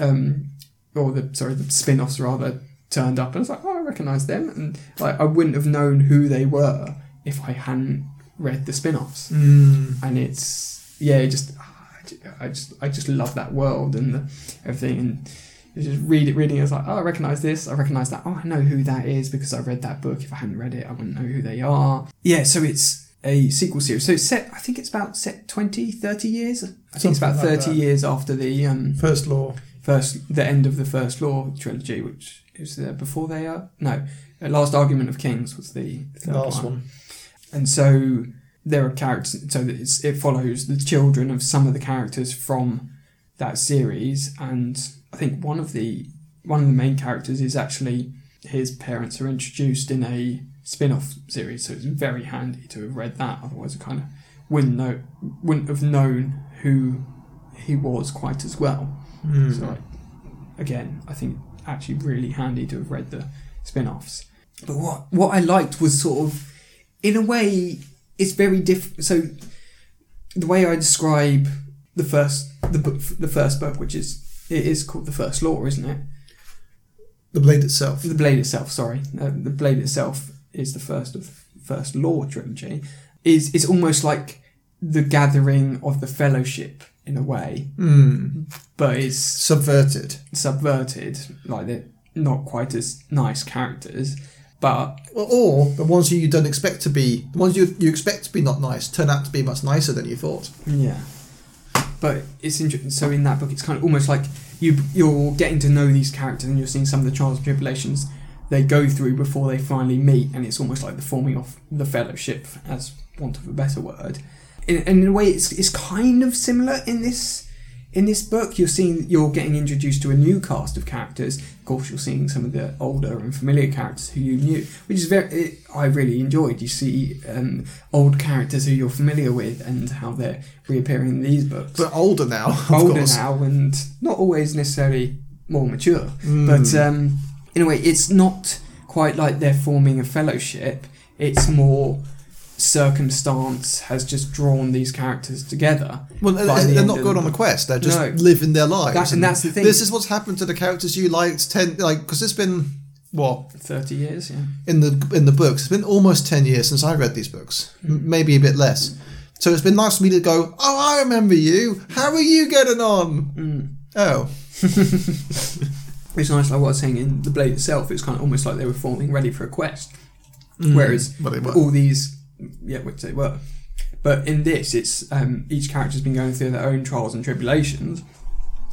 um, or the sorry, the spin-offs rather turned up, and I was like, oh, I recognise them, and like I wouldn't have known who they were if I hadn't read the spin-offs Mm. and it's yeah it just I just I just love that world and the, everything and you just read it reading it, it's like oh I recognize this I recognize that oh I know who that is because I read that book if I hadn't read it I wouldn't know who they are yeah so it's a sequel series so it's set I think it's about set 20 30 years I think it's about like 30 that. years after the um First law. First the end of the first law trilogy which is there before they are no last argument of kings was the third Last one one. and so there are characters so it's, it follows the children of some of the characters from that series and i think one of the one of the main characters is actually his parents are introduced in a spin-off series so it's very handy to have read that otherwise i kind of wouldn't know wouldn't have known who he was quite as well Mm. so, again, I think actually really handy to have read the spin-offs. But what what I liked was sort of, in a way, it's very different. So, the way I describe the first the book, the first book, which is it is called the First Law, isn't it? The blade itself. The Blade itself, sorry, uh, the Blade itself is the first of First Law trilogy. Is it's almost like the gathering of the Fellowship in a way, Mm. but it's Subverted. subverted, like they're not quite as nice characters, but Or, the ones who you don't expect to be, the ones you, you expect to be not nice, turn out to be much nicer than you thought. yeah. But it's interesting. So in that book, it's kind of almost like you you're getting to know these characters and you're seeing some of the trials and tribulations they go through before they finally meet, and it's almost like the forming of the fellowship, as want of a better word. In, and in a way, it's it's kind of similar in this. In this book, you're seeing you're getting introduced to a new cast of characters. Of course, you're seeing some of the older and familiar characters who you knew, which is very it, I really enjoyed. You see um, old characters who you're familiar with and how they're reappearing in these books. But older now, of older course. now and not always necessarily more mature. Mm. But um, in a way, it's not quite like they're forming a fellowship. It's more circumstance has just drawn these characters together. well, they're, the they're not going the on a quest. They're just No. living their lives. That, and that's the thing. This is what's happened to the characters you liked ten, like because it's been what Thirty years, yeah. in the in the books. It's been almost ten years since I read these books, Hmm. M- maybe a bit less. So it's been nice for me to go. Oh, I remember you. How are you getting on? Mm. Oh, It's nice, like what I was saying in the blade itself. It's kind of almost like they were forming ready for a quest. Mm. Whereas Well, all these, yeah, which they were. But in this, it's um, each character's been going through their own trials and tribulations,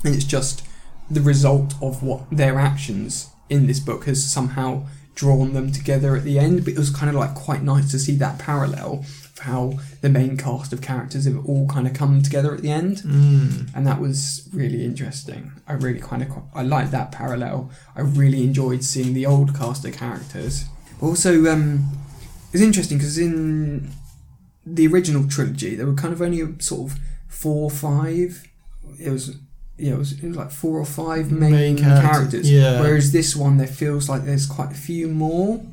and it's just the result of what their actions in this book has somehow drawn them together at the end. But it was kind of like quite nice to see that parallel of how the main cast of characters have all kind of come together at the end Mm. and that was really interesting. I really kind of I liked that parallel. I really enjoyed seeing the old cast of characters. Also, um, it's interesting because in the original trilogy, there were kind of only sort of four or five. It was yeah, it was, it was like four or five main, Main characters. characters, yeah. Whereas this one, there feels like there's quite a few more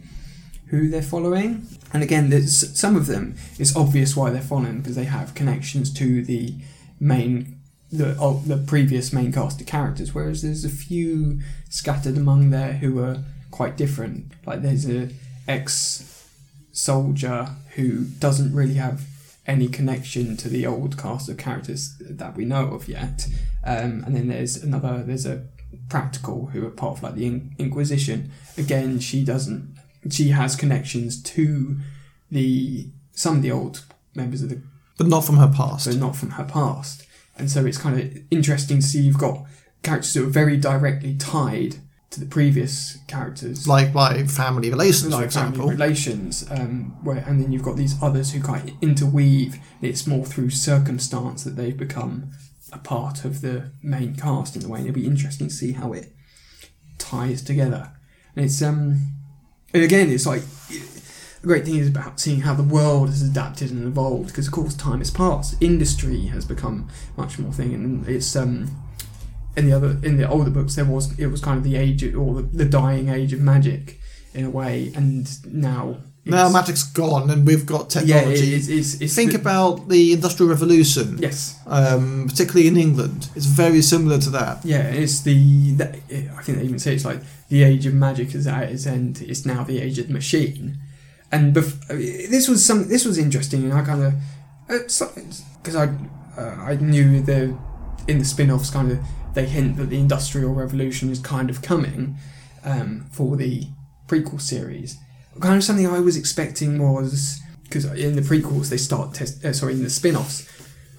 who they're following. And again, there's some of them. It's obvious why they're following because they have connections to the main, the oh, the previous main cast of characters. Whereas there's a few scattered among there who are quite different. Like there's a ex soldier who doesn't really have any connection to the old cast of characters that we know of yet. Um, and then there's another, there's a practical who are part of like the In- Inquisition. Again, she doesn't, she has connections to the some of the old members of the But not from her past. but not from her past. And so it's kind of interesting to see you've got characters who are very directly tied to the previous characters, like by family relations, for example. family relations, um, where and then you've got these others who kind of interweave. It's more through circumstance that they've become a part of the main cast in a way. And it'll be interesting to see how it ties together. And it's um, and again, it's like the great thing is about seeing how the world has adapted and evolved because of course time has passed industry has become much more thing and it's um in the other in the older books there was it was kind of the age of, or the, the dying age of magic in a way and now now magic's gone and we've got technology. it, it's, it's, it's Think the- about the Industrial Revolution, yes um, particularly in England. It's very similar to that. yeah it's the, the I think they even say it's like the age of magic is at its end it's now the age of the machine and bef- this was some this was interesting and I kind of because I uh, I knew the in the spin-offs kind of they hint that the industrial revolution is kind of coming um, for the prequel series kind of something I was expecting was because in the prequels they start test uh, sorry in the spin-offs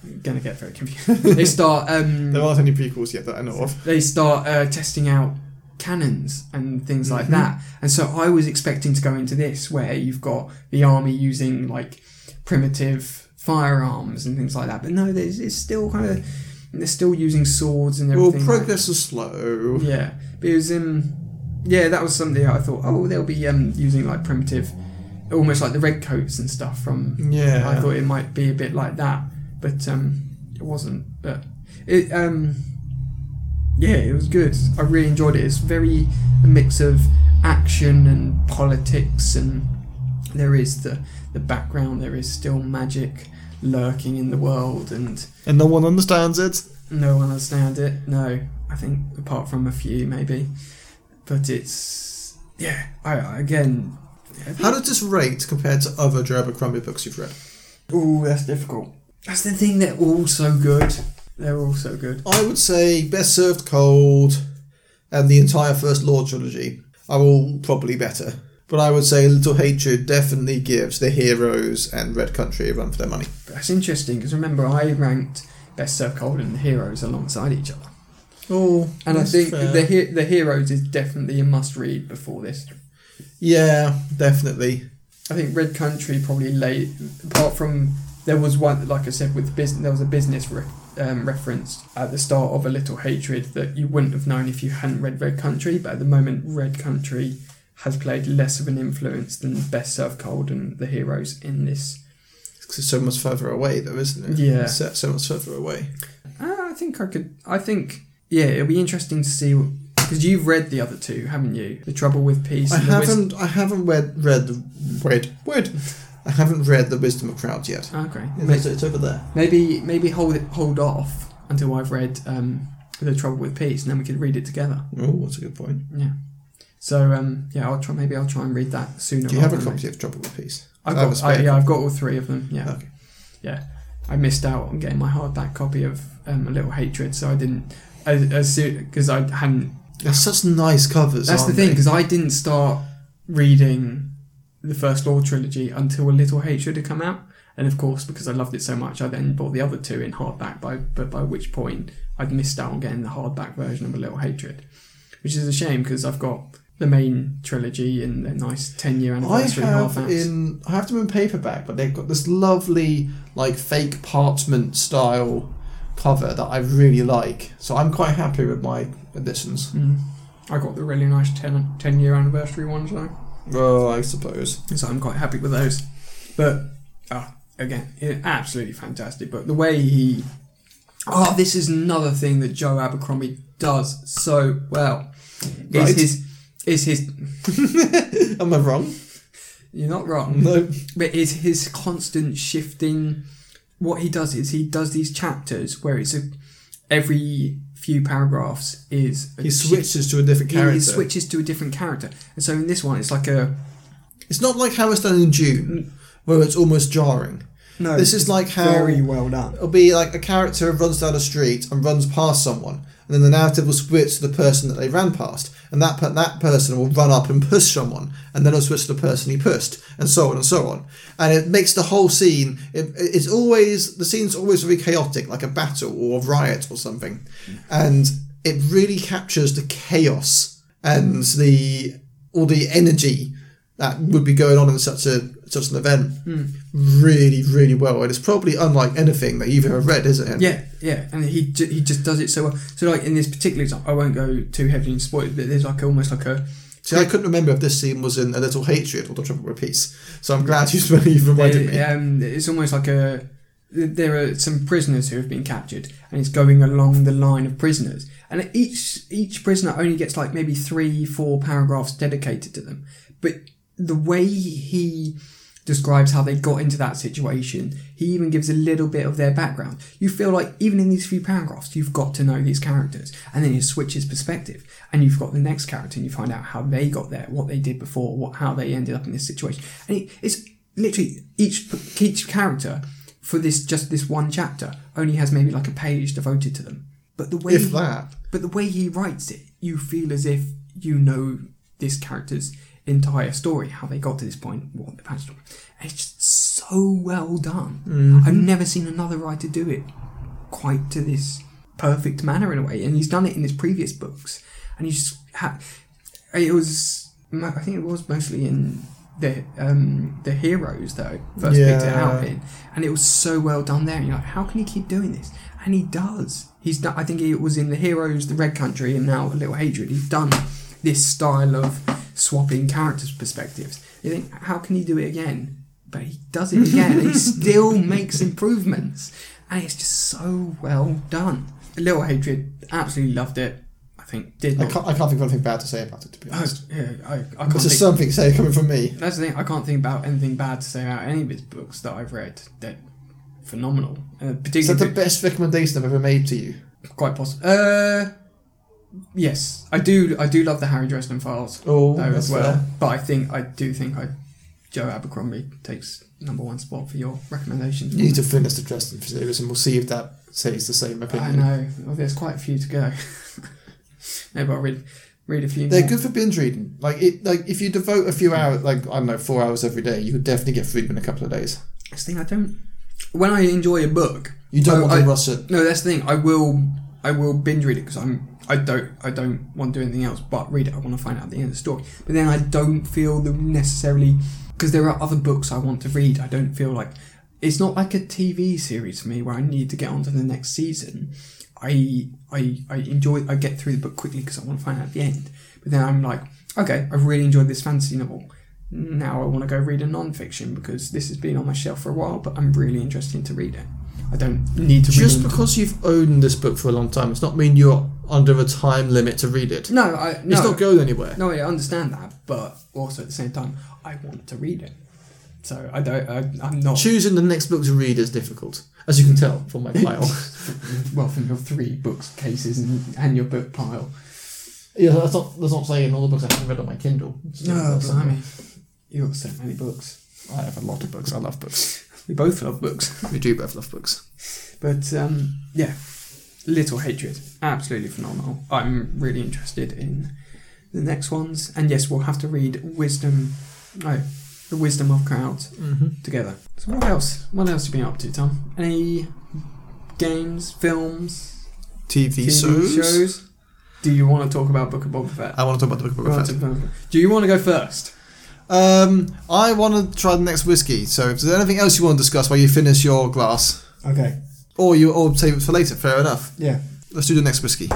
I'm gonna get very confused they start um, There aren't any prequels yet that I know of. they start uh, testing out cannons and things like Mhm. that. And so I was expecting to go into this where you've got the army using like primitive firearms and things like that. But no, there's it's still kind of they're still using swords and Well, everything. like- progress is slow. yeah, but it was um, yeah, that was something I thought. Oh, they'll be um using like primitive, almost like the redcoats and stuff from Yeah. I thought it might be a bit like that, but um, it wasn't. But it um, yeah, it was good. I really enjoyed it. It's very a mix of action and politics, and there is the the background. There is still magic lurking in the world, and and no one understands it. no one understands it. No, I think apart from a few maybe, but it's yeah. I again. How does this rate compared to other Joe Abercrombie books you've read? Oh, that's difficult. That's the thing. They're all so good. They're all so good. I would say Best Served Cold and the entire First Law trilogy are all probably better. But I would say Little Hatred definitely gives the heroes and Red Country a run for their money. That's interesting because remember I ranked Best Served Cold and the Heroes alongside each other, Oh, and I think fair. the he- the Heroes is definitely a must read before this. yeah, definitely. I think Red Country probably late. Apart from there was one, like I said, with business, there was a business re- um, reference at the start of A Little Hatred that you wouldn't have known if you hadn't read Red Country. But at the moment, Red Country has played less of an influence than Best Served Cold and the Heroes in this. Because it's so much further away, though, isn't it? Yeah. It's set so much further away. Uh, I think I could. I think yeah, it'll be interesting to see because you've read the other two, haven't you? The Trouble with Peace. I and the Wis- haven't. I haven't read read the read word. I haven't read the Wisdom of Crowds yet. Okay. It's, it's over there. Maybe maybe hold it hold off until I've read um, the Trouble with Peace, and then we could read it together. Oh, that's a good point. Yeah. So um, yeah, I'll try. Maybe I'll try and read that sooner. Do you have a copy of Trouble with Peace? I've I have a got, I, yeah, I've got all three of them. Yeah, Okay. yeah. I missed out on getting my hardback copy of um, A Little Hatred, so I didn't as because I hadn't They're such nice covers. That's the thing, because I didn't start reading the first Law trilogy until A Little Hatred had come out, and of course, because I loved it so much, I then bought the other two in hardback. By but by which point I'd missed out on getting the hardback version of A Little Hatred, which is a shame because I've got the main trilogy and a nice ten year anniversary I have hardbacks. in I have them in paperback, but they've got this lovely like fake parchment style cover that I really like. So I'm quite happy with my editions. Mm. I got the really nice 10, 10 year anniversary ones though. Well, I suppose. So I'm quite happy with those. But oh, again, absolutely fantastic. But the way he Oh, this is another thing that Joe Abercrombie does so well. Right. Is his is his Am I wrong? you're not wrong. No. But is his constant shifting what he does is he does these chapters where it's a every few paragraphs is a He shift- switches to a different character. he switches to a different character. And so in this one, it's like a It's not like how it's done in Dune, mm. where it's almost jarring. No, This is like how- very well done. It'll be like a character runs down a street and runs past someone, and then the narrative will switch to the person that they ran past, and that that person will run up and push someone, and then it'll switch to the person he pushed, and so on and so on. And it makes the whole scene. It, it's always the scene's always very chaotic, like a battle or a riot or something, and it really captures the chaos and the all the energy that would be going on in such a such an event. Really really well and it's probably unlike anything that you've ever read is it? Yeah, yeah, and he ju- he just does it so well. So like in this particular example, I won't go too heavily into spoilers, but there's like almost like a see i couldn't remember if this scene was in a little hatred or the trouble with peace so i'm glad you've you've reminded me. Um, it's almost like a there are some prisoners who have been captured, and it's going along the line of prisoners, and each each prisoner only gets like maybe three four paragraphs dedicated to them, but the way he describes how they got into that situation. He even gives a little bit of their background. You feel like even in these few paragraphs, you've got to know these characters, and then he switches perspective, and you've got the next character, and you find out how they got there, what they did before, what how they ended up in this situation, and it, it's literally each each character for this just this one chapter only has maybe like a page devoted to them. But the way if that but the way he writes it, you feel as if you know this character's entire story, how they got to this point, what the passed on. And it's just so well done. Mm-hmm. I've never seen another writer do it quite to this perfect manner in a way. And he's done it in his previous books. And he's had it was I think it was mostly in the um, the heroes though first picked it out in, and it was so well done there. And you're like, how can he keep doing this? And he does. He's done. I think it was in the heroes, the Red Country, and now a little hatred. He's done this style of swapping characters' perspectives. You think, how can he do it again? But he does it again. he still makes improvements, and it's just so well done. A little hatred, absolutely loved it. I think did I can't, I can't think of anything bad to say about it to be Oh, honest yeah, I, I can't think, something to say coming from me that's the thing. I can't think about anything bad to say about any of his books that I've read. They're phenomenal, uh, is that the best recommendation I've ever made to you quite possible. Uh, yes, I do. I do love the Harry Dresden Files oh though as well. fair. But I think I do think I Joe Abercrombie takes number one spot for your recommendation. you need to finish the Dresden series and we'll see if that says the same opinion. I know. Well, there's quite a few to go. Maybe I'll read read a few. They're more. good for binge reading. Like it, like if you devote a few hours, like I don't know, four hours every day, you could definitely get through them in a couple of days. That's the thing. I don't. When I enjoy a book, You don't Oh, want to I- rush it. No, that's the thing. I will, I will binge read it because I'm, I don't, I don't want to do anything else but read it. I want to find out the end of the story. But then I don't feel the necessarily because there are other books I want to read. I don't feel like it's not like a TV series for me where I need to get on to the next season. I, I, I enjoy. I get through the book quickly because I want to find out the end. But then I'm like, okay, I've really enjoyed this fantasy novel. Now I want to go read a non-fiction because this has been on my shelf for a while, but I'm really interested to read it. I don't need to Just read it. because you've owned this book for a long time, it's not mean you're under a time limit to read it. No, I no, It's not going anywhere. no, I understand that, but also at the same time, I want to read it. So I don't. I, I'm not. Choosing the next book to read is difficult, as you can tell from my pile. Well, from your three books cases and, and your book pile. yeah, that's not that's not saying all the books I haven't read on my Kindle. No, blimey, you got so many books. I have a lot of books. I love books. We both love books, We do both love books. but um, yeah, Little Hatred, absolutely phenomenal. I'm really interested in the next ones, and yes, we'll have to read Wisdom. No, the Wisdom of Crowds Mm-hmm. together. So what else? What else have you been up to, Tom? Any games, films, TV, TV shows. shows? Do you want to talk about Book of Boba Fett? I want to talk about the book of You Boba Fett. Do you want to go first? Um, I want to try the next whiskey. So if there's anything else you want to discuss while you finish your glass, Okay. or you or save it for later, fair enough. Yeah. Let's do the next whiskey.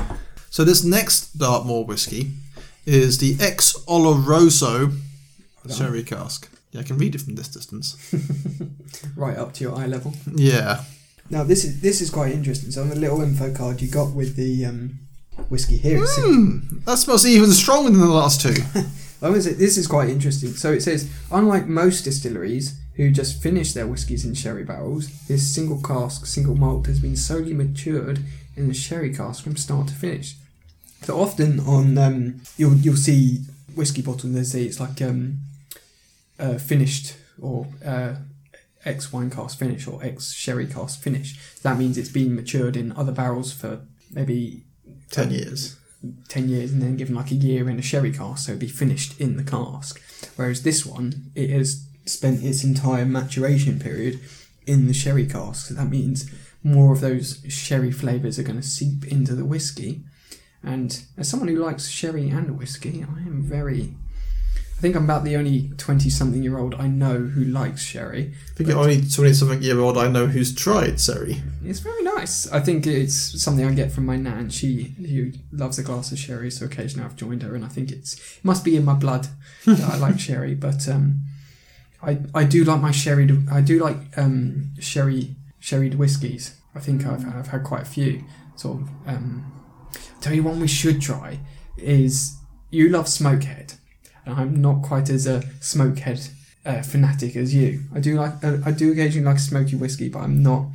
So this next Dartmoor whiskey is the Ex Oloroso sherry cask. Yeah, I can read it from this distance. Right up to your eye level. Yeah. Now this is this is quite interesting. So on the little info card you got with the um, whiskey here, it says- Hmm, that smells even stronger than the last two. I'm gonna this is quite interesting. So it says, unlike most distilleries who just finish their whiskies in sherry barrels, this single cask, single malt has been solely matured in the sherry cask from start to finish. So often on um, you'll you'll see whiskey bottles they say it's like um, uh, finished or uh, ex wine cask finish or X sherry cask finish. That means it's been matured in other barrels for maybe 10 years. 10 years and then given like a year in a sherry cask, so it'd be finished in the cask. Whereas this one, it has spent its entire maturation period in the sherry cask. So that means more of those sherry flavours are going to seep into the whiskey. And as someone who likes sherry and whiskey, I am very. I think I'm about the only 20 something year old I know who likes sherry. I think you're only 20 something year old I know who's tried Sherry. It's very nice. I think it's something I get from my nan. She who loves a glass of sherry, so occasionally I've joined her, and I think it's it must be in my blood that I like sherry. But um, I I do like my sherry. I do like um, sherry sherried whiskies. I think I've I've had quite a few. Sort of. Um, tell you one we should try is you love Smokehead, I'm not quite as a Smokehead uh, fanatic as you. I do like uh, I do occasionally like smoky whiskey, but I'm not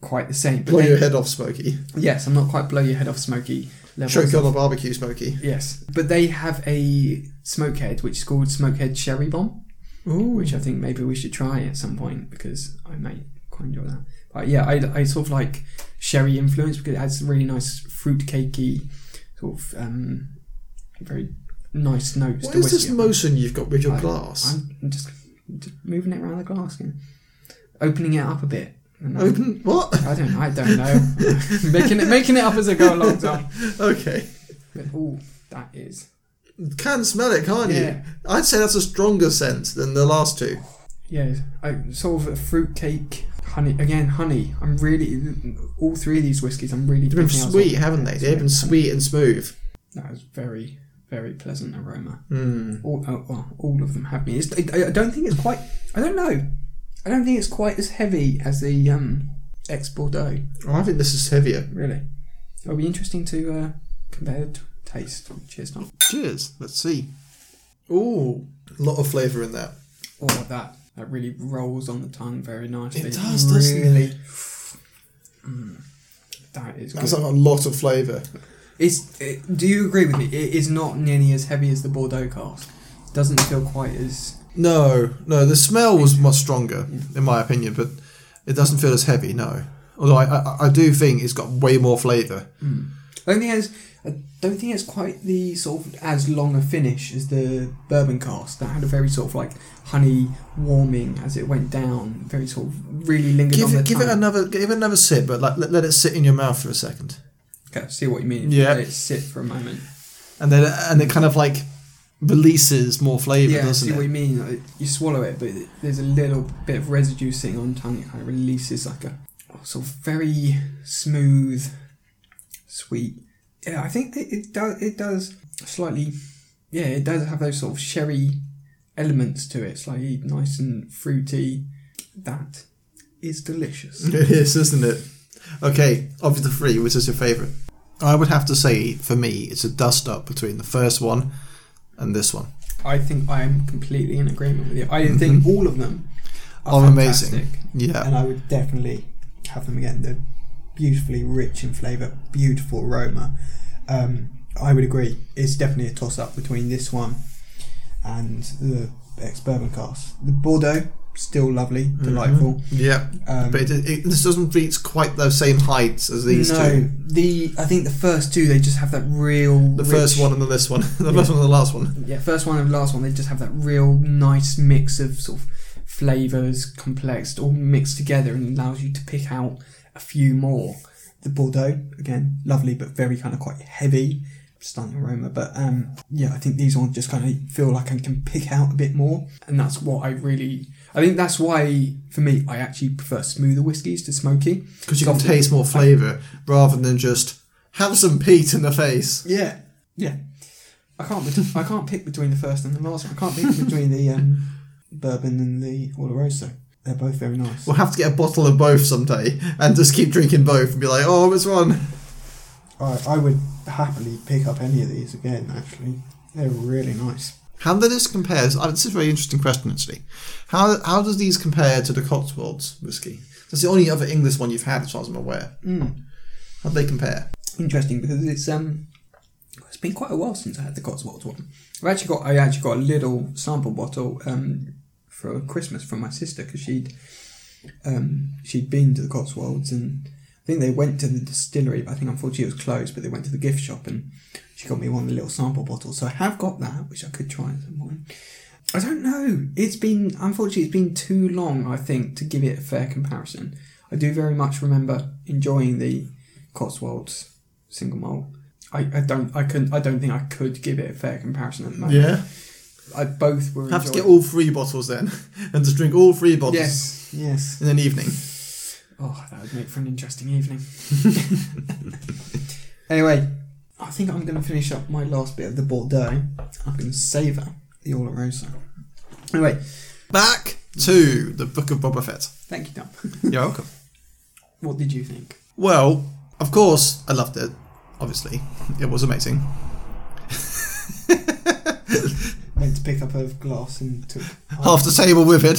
quite the same. But Blow then- your head off, Smoky. Yes, I'm not quite blow your head off smoky. Choke on a barbecue, Smoky. Yes, but they have a smokehead which is called Smokehead Sherry Bomb, Ooh. which I think maybe we should try at some point because I may quite enjoy that. But yeah, I, I sort of like sherry influence because it has a really nice fruit cakey sort of um, very nice notes. What to is this motion you've got with your I- glass? I'm just, just moving it around the glass and opening it up a bit. Open what? I don't know. I don't know. making it making it up as I go along, Tom. Okay. Oh, that is. Can smell it, can't Yeah. you? I'd say that's a stronger scent than the last two. Yeah, I, sort of a fruit cake, honey. Again, honey. I'm really all three of these whiskies. I'm really. They've been sweet, haven't they? They've been sweet and smooth. That is very, very pleasant aroma. Mm. All, oh, well, all of them have been. It's, I, I don't think it's quite. I don't know. I don't think it's quite as heavy as the um, ex Bordeaux. Oh, I think this is heavier. Really, it'll be interesting to uh, compare the taste. Cheers, Tom. Cheers. Let's see. Ooh, a lot of flavour in that. Oh, that that really rolls on the tongue very nicely. It does, doesn't it? really. Mm, that is That's like a lot of flavour. It's. It, do you agree with me? It is not nearly as heavy as the Bordeaux cask. Doesn't feel quite as. No, no, the smell was much stronger, in my opinion, but it doesn't feel as heavy, no. Although I, I, I do think it's got way more flavour. Mm. I don't think it's. I don't think it's quite the sort of as long a finish as the bourbon cask that had a very sort of like honey warming as it went down. Very sort of really lingered Give on the it, give it another, give it another sip, but like, let, let it sit in your mouth for a second, see what you mean. Yeah. Let it sit for a moment. and then and it kind of like releases more flavour, Yeah, I doesn't see it? what you mean. Like, you swallow it, but there's a little bit of residue sitting on tongue. It kind of releases like a sort of very smooth, sweet. Yeah, I think it, it does. It does slightly. Yeah, it does have those sort of sherry elements to it. Slightly nice and fruity. That is delicious. It is, isn't it? Okay, of the three, which is your favourite? I would have to say, for me, it's a dust up between the first one and this one. I think I am completely in agreement with you. I think all of them are Are amazing. Yeah. and I would definitely have them again. They're beautifully rich in flavour, beautiful aroma. Um, I would agree. It's definitely a toss up between this one and the ex bourbon cask. The Bordeaux still lovely, delightful. Yeah. Um, But it, it, this doesn't reach quite those same heights as these no, two. the I think the first two they just have that real. The first one and then this one. the first one and the last one. Yeah, first one and last one, they just have that real nice mix of sort of flavours, complex, all mixed together and allows you to pick out a few more. The Bordeaux, again, lovely but very kind of quite heavy, stunning aroma. But um, yeah, I think these ones just kind of feel like I can pick out a bit more. And that's what I really, I think that's why, for me, I actually prefer smoother whiskies to smoky. Because you can taste more flavour rather than just have some peat in the face. Yeah, yeah. I can't. bet- I can't pick between the first and the last one. I can't pick between the um, bourbon and the Oloroso. They're both very nice. We'll have to get a bottle of both someday and just keep drinking both and be like, oh, which one? I, I would happily pick up any of these again. Actually, they're really nice. How do this compares? Uh, this is a very interesting question, actually. How how does these compare to the Cotswolds whiskey? That's the only other English one you've had, as far as I'm aware. Mm. How do they compare? Interesting because it's um, it's been quite a while since I had the Cotswolds one. I've actually got I actually got a little sample bottle um, for Christmas from my sister because she'd um, she'd been to the Cotswolds and I think they went to the distillery, but I think unfortunately it was closed. But they went to the gift shop and she got me one of the little sample bottles. So I have got that, which I could try at some point. I don't know. It's been unfortunately it's been too long. I think to give it a fair comparison. I do very much remember enjoying the Cotswolds single malt. I, I don't I can I don't think I could give it a fair comparison at the moment. Yeah. I both were. Have to get all three bottles then, and just drink all three bottles Yes, yes. in an evening. Oh, that would make for an interesting evening. anyway, I think I'm going to finish up my last bit of the Bordeaux. I'm going to savour the Oloroso. Anyway, Back to the Book of Boba Fett. thank you, Tom. You're welcome. What did you think? Well, of course, I loved it. Obviously, it was amazing. Went to pick up a glass and took Half the table with it.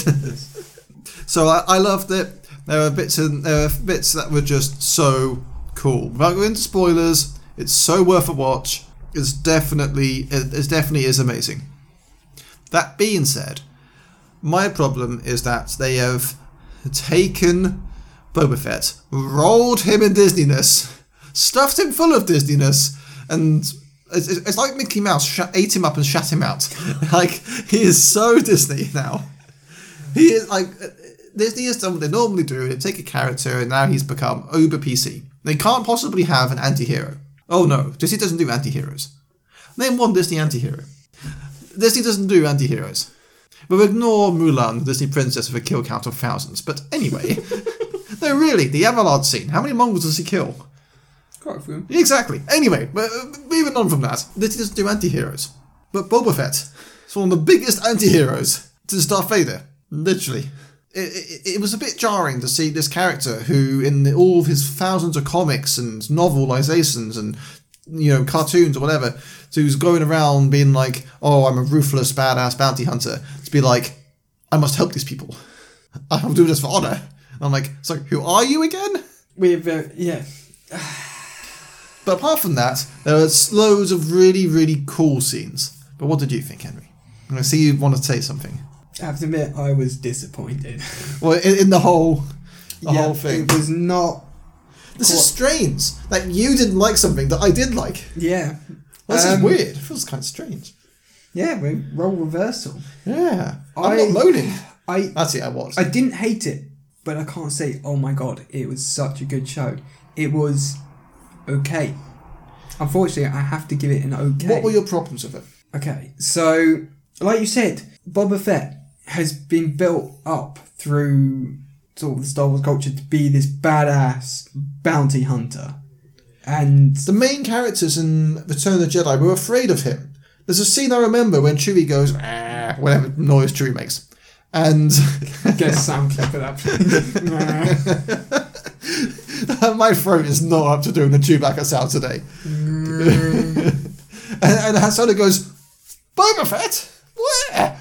so I, I loved it. There were bits and there were bits that were just so cool. Without going into spoilers, it's so worth a watch. It's definitely it, it definitely is amazing. That being said, my problem is that they have taken Boba Fett, rolled him in Disneyness, stuffed him full of Disneyness, and it's, it's like Mickey Mouse sh- ate him up and shut him out. like he is so Disney now. He is like uh, Disney has done what they normally do. They take a character and now he's become uber PC. They can't possibly have an anti-hero. Oh no, Disney doesn't do anti-heroes. Name one Disney anti-hero. Disney doesn't do anti-heroes. We'll ignore Mulan, the Disney princess with a kill count of thousands. But anyway, no, really, the avalanche scene. How many Mongols does he kill? quite a few. Exactly. Anyway, but, uh, moving on from that, Disney doesn't do anti-heroes. But Boba Fett is one of the biggest anti-heroes to Darth Vader. Literally. It, it, it was a bit jarring to see this character who, in the, all of his thousands of comics and novelizations and you know cartoons or whatever, who's going around being like, "Oh, I'm a ruthless, badass bounty hunter," to be like, "I must help these people. I'm doing this for honor." And I'm like, "So who are you again?" We've uh, yeah. But apart from that, there are loads of really, really cool scenes. But what did you think, Henry? I see you want to say something. I have to admit, I was disappointed. Well, in, in the whole, the yeah, whole thing. It was not. This is strange. Like you didn't like something that I did like. Yeah. Well, this Um, is weird. It feels kind of strange. Yeah, we role reversal. Yeah, I'm I- not loading. I Actually, I was. I didn't hate it, but I can't say, oh my god, it was such a good show. It was okay. Unfortunately, I have to give it an okay. What were your problems with it? Okay, so like you said, Boba Fett has been built up through sort of the Star Wars culture to be this badass bounty hunter, and The main characters in Return of the Jedi were afraid of him. There's a scene I remember when Chewie goes, "Ah," whatever noise Chewie makes. And get a sound clip of that. my throat is not up to doing the Chewbacca sound today. and, and Han Solo goes, Boba Fett? Where?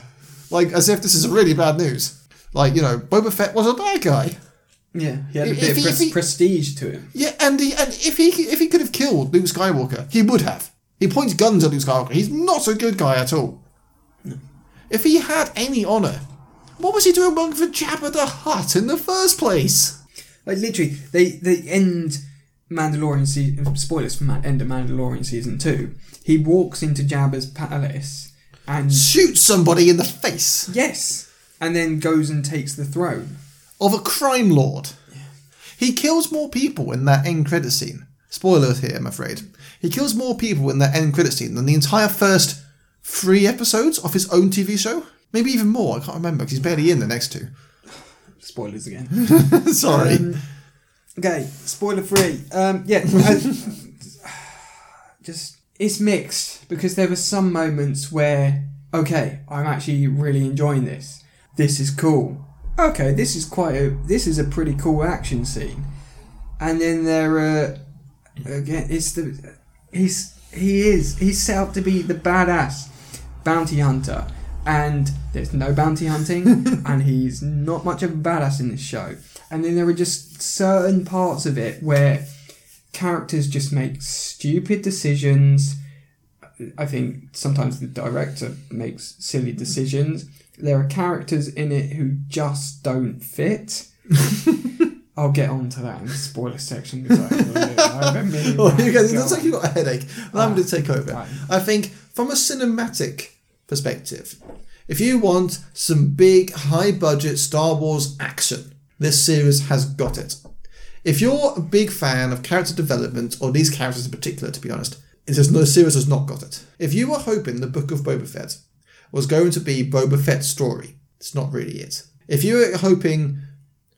Like, as if this is really bad news. Like, you know, Boba Fett was a bad guy. yeah, he had a If bit of pres- he- prestige to him. Yeah, and he, and if he if he could have killed Luke Skywalker, he would have. He points guns at Luke Skywalker. He's not a good guy at all. If he had any honor, what was he doing among the Jabba the Hutt in the first place? Like literally, they they end Mandalorian season. Spoilers for end of Mandalorian season two. He walks into Jabba's palace and Shoot somebody in the face yes, and then goes and takes the throne. of a crime lord. He kills more people in that end credit scene. Spoilers here, I'm afraid. He kills more people in that end credit scene than the entire first three episodes of his own TV show. Maybe even more. I can't remember because he's barely in the next two. Spoilers again. Sorry. Um, okay, spoiler free. Um, yeah, I- just it's mixed because there were some moments where okay, I'm actually really enjoying this. This is cool. Okay, this is quite a this is a pretty cool action scene, and then there are again it's the he's he is he's set up to be the badass bounty hunter. And there's no bounty hunting, and he's not much of a badass in this show. And then there are just certain parts of it where characters just make stupid decisions I think sometimes the director makes silly decisions. There are characters in it who just don't fit. I'll get on to that in the spoiler section because I, I have a mini Oh, you guys, it looks like you've got a headache. Allow me to take over. Right. I think from a cinematic perspective, if you want some big, high budget Star Wars action, this series has got it. If you're a big fan of character development, or these characters in particular, to be honest, it no, the series has not got it. If you were hoping the Book of Boba Fett was going to be Boba Fett's story, it's not really it. If you were hoping,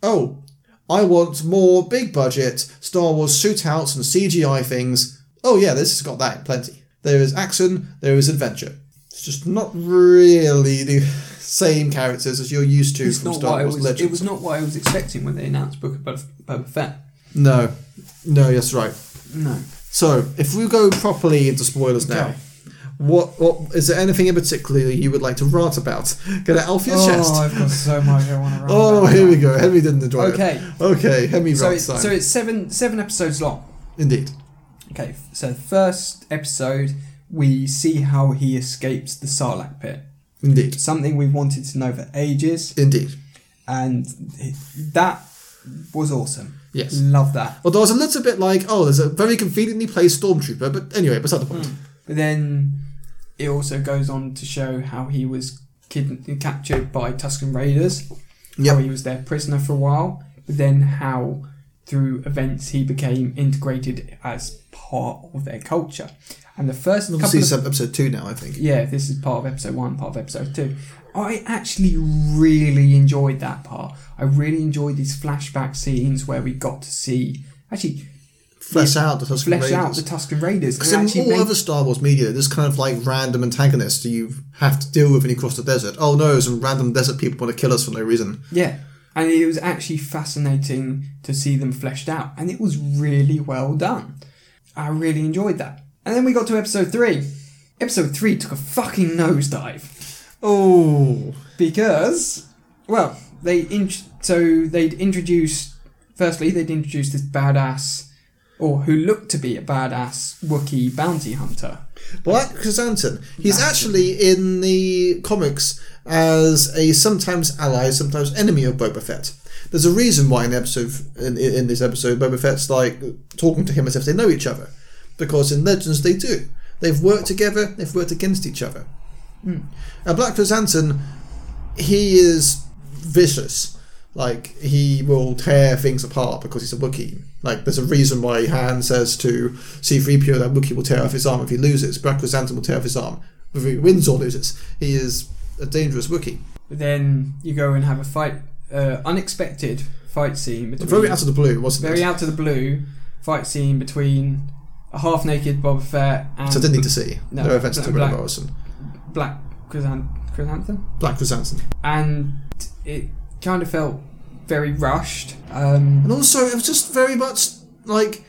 oh, I want more big budget Star Wars shootouts and CGI things. Oh yeah, this has got that plenty. There is action, there is adventure. It's just not really the same characters as you're used to It's from Star Wars was. Legends. It was not what I was expecting when they announced Book of Boba Fett. No, no, that's right. No. So if we go properly into spoilers now, what what is there anything in particular you would like to rant about? Get it off your oh, chest. I've got so much I want to run. Oh, here we go. Henry didn't enjoy Okay. it. Okay, Henry So rant it's, time. so it's seven seven episodes long. Indeed. Okay, so first episode we see how he escapes the Sarlacc pit. Indeed. Something we've wanted to know for ages, Indeed. and that was awesome. Yes. Love that. Although it's a little bit like, oh, there's a very conveniently placed stormtrooper, but anyway, beside the point. Mm. But then it also goes on to show how he was kid- captured by Tusken Raiders, Yep. how he was their prisoner for a while, but then how through events he became integrated as part of their culture. And the first couple Obviously, of episode two now, I think. yeah, this is part of episode one, part of episode two. I actually really enjoyed that part. I really enjoyed these flashback scenes where we got to see actually Flesh out the Tusken flesh out Raiders. the Tusken Raiders. Because in all make- other Star Wars media, there's kind of like random antagonists you have to deal with when you cross the desert. Oh no, some random desert people want to kill us for no reason. Yeah, and it was actually fascinating to see them fleshed out, and it was really well done. I really enjoyed that. And then we got to episode three. Episode three took a fucking nosedive Oh. because, well, they in- so they'd introduced. Firstly, they'd introduced this badass, or who looked to be a badass Wookiee bounty hunter. Black Chrysanthemum. He's actually in the comics as a sometimes ally, sometimes enemy of Boba Fett. There's a reason why in the episode in, in this episode Boba Fett's like talking to him as if they know each other, because in Legends they do. They've worked together. They've worked against each other. Hmm. And Black Chrysanthemum, he is vicious. Like he will tear things apart because he's a Wookiee. Like there's a reason why Han says to C-3PO that Wookiee will tear off his arm if he loses. Black Chrysanthemum will tear off his arm whether he wins or loses. He is a dangerous Wookiee. But then you go and have a fight, uh, unexpected fight scene between Very out of the blue, wasn't very it? out of the blue fight scene between a half naked Boba Fett and So I didn't need to see. No, No, offense to Black- Morrison. Black Chrysan- Chrysanthemum, Black Chrysanthemum. and it kind of felt very rushed. Um, And also, it was just very much like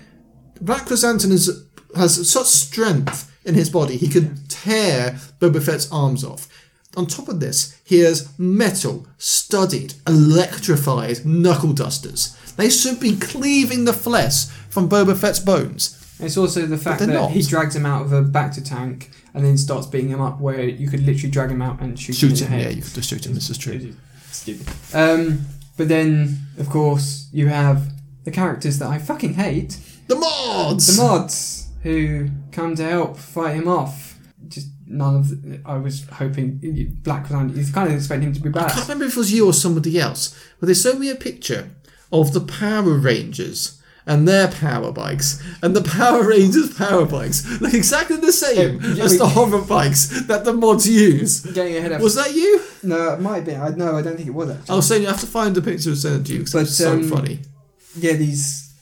Black Chrysanthemum is, has such strength in his body, he could tear Boba Fett's arms off. On top of this, he has metal, studded, electrified knuckle dusters. They should be cleaving the flesh from Boba Fett's bones. it's also the fact that not. he drags him out of a Bacta tank and then starts beating him up, where you could literally drag him out and shoot, him in Shoot the him, head. yeah, you could just shoot him, this is true. Stupid. Um, but then, of course, you have the characters that I fucking hate. The mods! the mods who come to help fight him off. Just none of. The, I was hoping Black Chrysanthemum. You kind of expect him to be I can't remember if it was you or somebody else, but they showed me a picture of the Power Rangers and their power bikes, and the Power Rangers power bikes look exactly the same Yeah, as we- the hover bikes that the mods use. Getting ahead of. Was that you? no, it might have been. I no, I don't think it was actually. I was saying you have to find the picture of to you because But, it's so um, funny. Yeah, these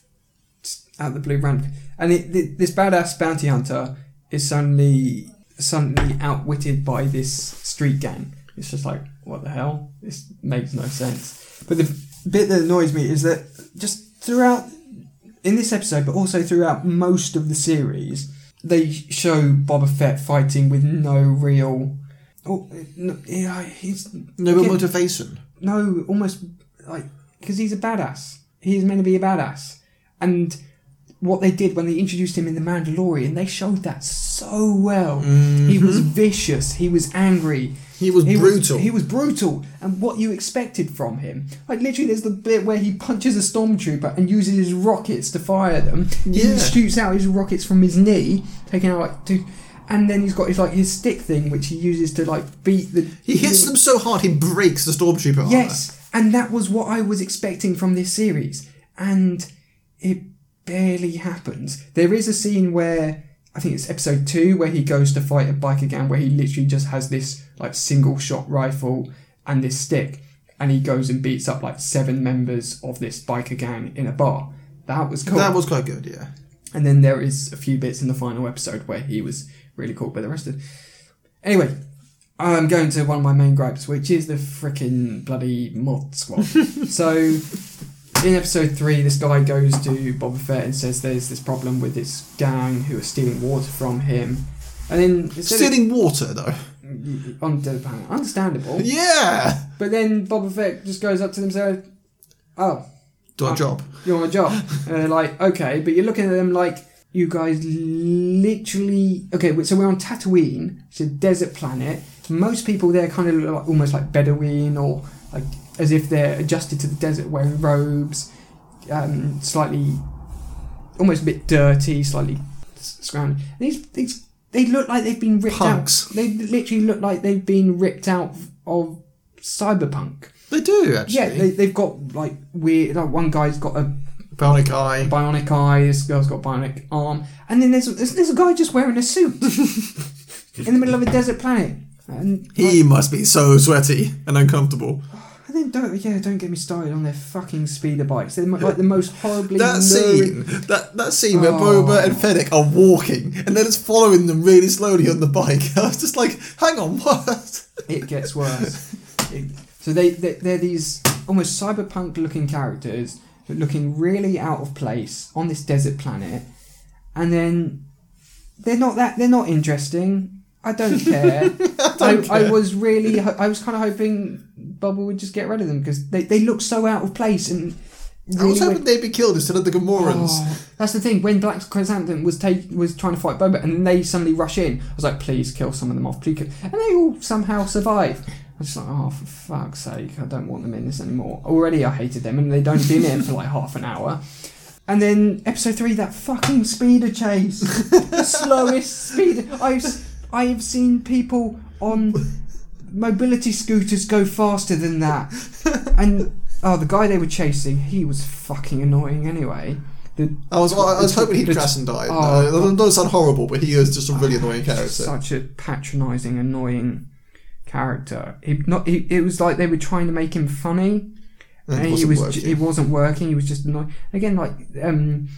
out the blue random, and it, this badass bounty hunter is suddenly suddenly outwitted by this street gang. It's just like what the hell? This makes no sense. But the bit that annoys me is that just throughout in this episode, but also throughout most of the series, they show Boba Fett fighting with no real. Oh, no, yeah, he's No real motivation. no, almost like because he's a badass. He's meant to be a badass, and what they did when they introduced him in the Mandalorian, they showed that so well. He was mm-hmm. vicious. He was angry. He was He brutal. Was, he was brutal, and what you expected from him. Like literally, there's the bit where he punches a stormtrooper and uses his rockets to fire them. Yeah. He shoots out his rockets from his knee, taking out like two. And then he's got his like his stick thing, which he uses to like beat the. he hits them so hard he breaks the stormtrooper armor. Yes, and that was what I was expecting from this series, and it barely happens. There is a scene where I think it's episode two where he goes to fight a biker gang where he literally just has this like single shot rifle and this stick, and he goes and beats up like seven members of this biker gang in a bar. That was cool. That was quite good, yeah. And then there is a few bits in the final episode where he was really cool, but the rest of. Anyway, I'm going to one of my main gripes, which is the freaking bloody mod squad. so, in episode three, this guy goes to Boba Fett and says there's this problem with this gang who are stealing water from him. And then Stealing water, though. Of, on the planet, understandable. Yeah! But then Boba Fett just goes up to them and says, "Oh, Do our Uh, job. you want a job? and they're like, okay, but you're looking at them like, you guys literally. Okay, so we're on Tatooine, it's a desert planet. Most people there kind of look like, almost like Bedouin or like as if they're adjusted to the desert wearing robes, um, slightly, almost a bit dirty, slightly scrounged. These, these, they look like they've been ripped Punks. out. They literally look like they've been ripped out of cyberpunk. They do, actually. Yeah, they, they've got like weird. Like one guy's got a Bionic eye. bionic eye. This girl's got a bionic arm, and then there's there's, there's a guy just wearing a suit in the middle of a desert planet. And He must be so sweaty and uncomfortable. And then don't yeah don't get me started on their fucking speeder bikes. They're like the most horribly That lurid- scene, that, that scene where Oh. Boba and Fennec are walking, and then it's following them really slowly on the bike. I was just like, hang on, what? It gets worse. It- so they, they they're these almost cyberpunk looking characters looking really out of place on this desert planet, and then they're not that they're not interesting. I don't care. I, don't I care. was really I was kind of hoping Bubble would just get rid of them because they, they look so out of place and I was really hoping they'd be killed instead of the Gamorreans. Oh, that's the thing. When Black Chrysanthemum was take, was trying to fight Boba, and then they suddenly rush in, I was like, "Please kill some of them off, please." Kill. And they all somehow survive. I was just like, "Oh, for fuck's sake! I don't want them in this anymore." Already, I hated them, and they'd only been in for like half an hour. And then episode three, that fucking speeder chase, the slowest speeder. I've I've seen people on mobility scooters go faster than that, and oh, the guy they were chasing, he was fucking annoying anyway. The I was, I was hoping he'd the- crash and die. Oh, no, that doesn't sound horrible, but he is just a really annoying character. such a patronising, annoying character. He not. He, it was like they were trying to make him funny, And and he was. working. It wasn't working. He was just annoying. Again, like um,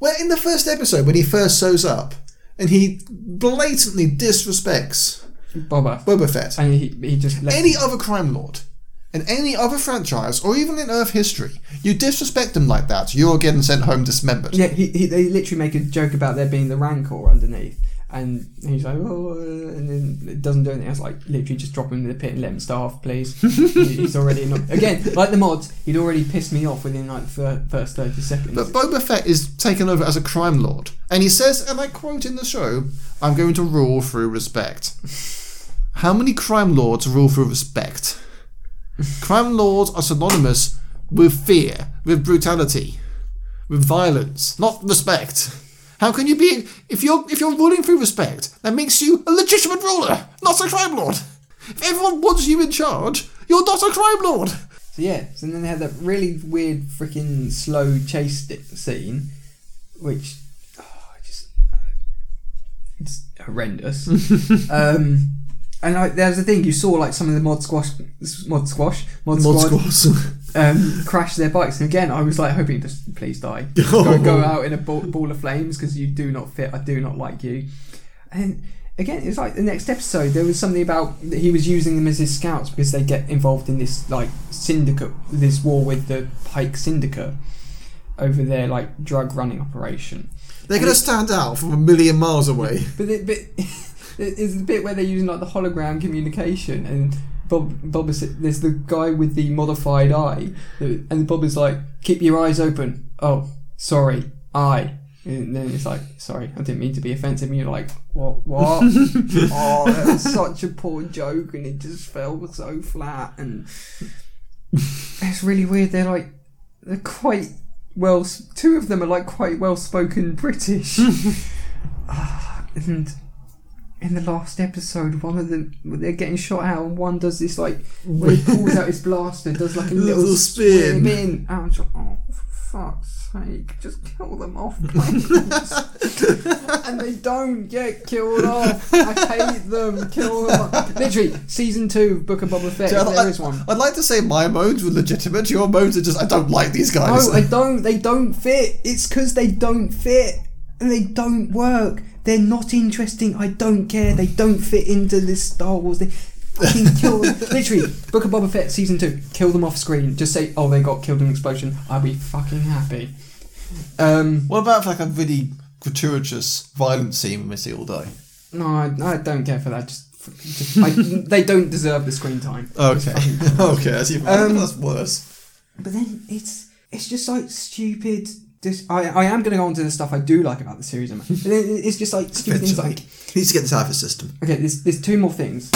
Well, in the first episode, when he first shows up, and he blatantly disrespects Boba, Boba Fett, and he he just any other crime lord, in any other franchise, or even in Earth history, you disrespect them like that, you're getting sent home dismembered. Yeah, he, he, they literally make a joke about there being the rancor underneath, and he's like, oh, uh," and then it doesn't do anything. I was like, literally just drop him in the pit and let him starve, please. He's already not again like the mods. He'd already pissed me off within like the first thirty seconds. But Boba Fett is taken over as a crime lord, and he says, and I quote in the show, I'm going to rule through respect. How many crime lords rule through respect? crime lords are synonymous with fear, with brutality, with violence, not respect. How can you be if you're if you're ruling through respect, that makes you a legitimate ruler, not a crime lord. If everyone wants you in charge, you're not a crime lord. So yeah, so then they had that really weird freaking slow chase scene, which oh, just it's horrendous. um, and like, there's the thing you saw like some of the mod squash, mod squash, mod, Mod squads. um, crash their bikes. And again, I was like hoping just please die, go, go out in a ball, ball of flames because you do not fit. I do not like you. And again, it's like the next episode. There was something about that he was using them as his scouts because they get involved in this like syndicate, this war with the Pike Syndicate over their like drug running operation. They're going to stand out from a million miles away. But it, but it's the bit where they're using like the hologram communication and. Bob, Bob is there's the guy with the modified eye, and Bob is like, "Keep your eyes open." Oh, sorry, eye. And then it's like, sorry, I didn't mean to be offensive. And you're like, what? What? oh, that was such a poor joke, and it just fell so flat. And it's really weird. They're like, they're quite well. Two of them are like quite well spoken British. Ah, and in the last episode, one of them they're getting shot out, and one does this like when he pulls out his blaster, does like a little, Little spin. spin. And I'm like, oh, for fuck's sake, just kill them off, and they don't get killed off. I hate them. Kill them. Off. Literally, season two, Book of Boba Fett. If there is one. I'd like to say my modes were legitimate. Your modes are just I don't like these guys. No, I don't. They don't fit. It's because they don't fit and they don't work. They're not interesting. I don't care. They don't fit into this Star Wars. They fucking kill them. Literally, Book of Boba Fett season two. Kill them off screen. Just say, oh, they got killed in an explosion. I'd be fucking happy. Um, what about like a really gratuitous violent scene when we see all die? no, I, I don't care for that. Just, just I, they don't deserve the screen time. Okay, okay, that's even Um, that's worse. But then it's it's just like stupid. This I, I am going to go on to the stuff I do like about the series, then it's just like stupid things like He needs to get this out of his system. Okay, there's, there's two more things.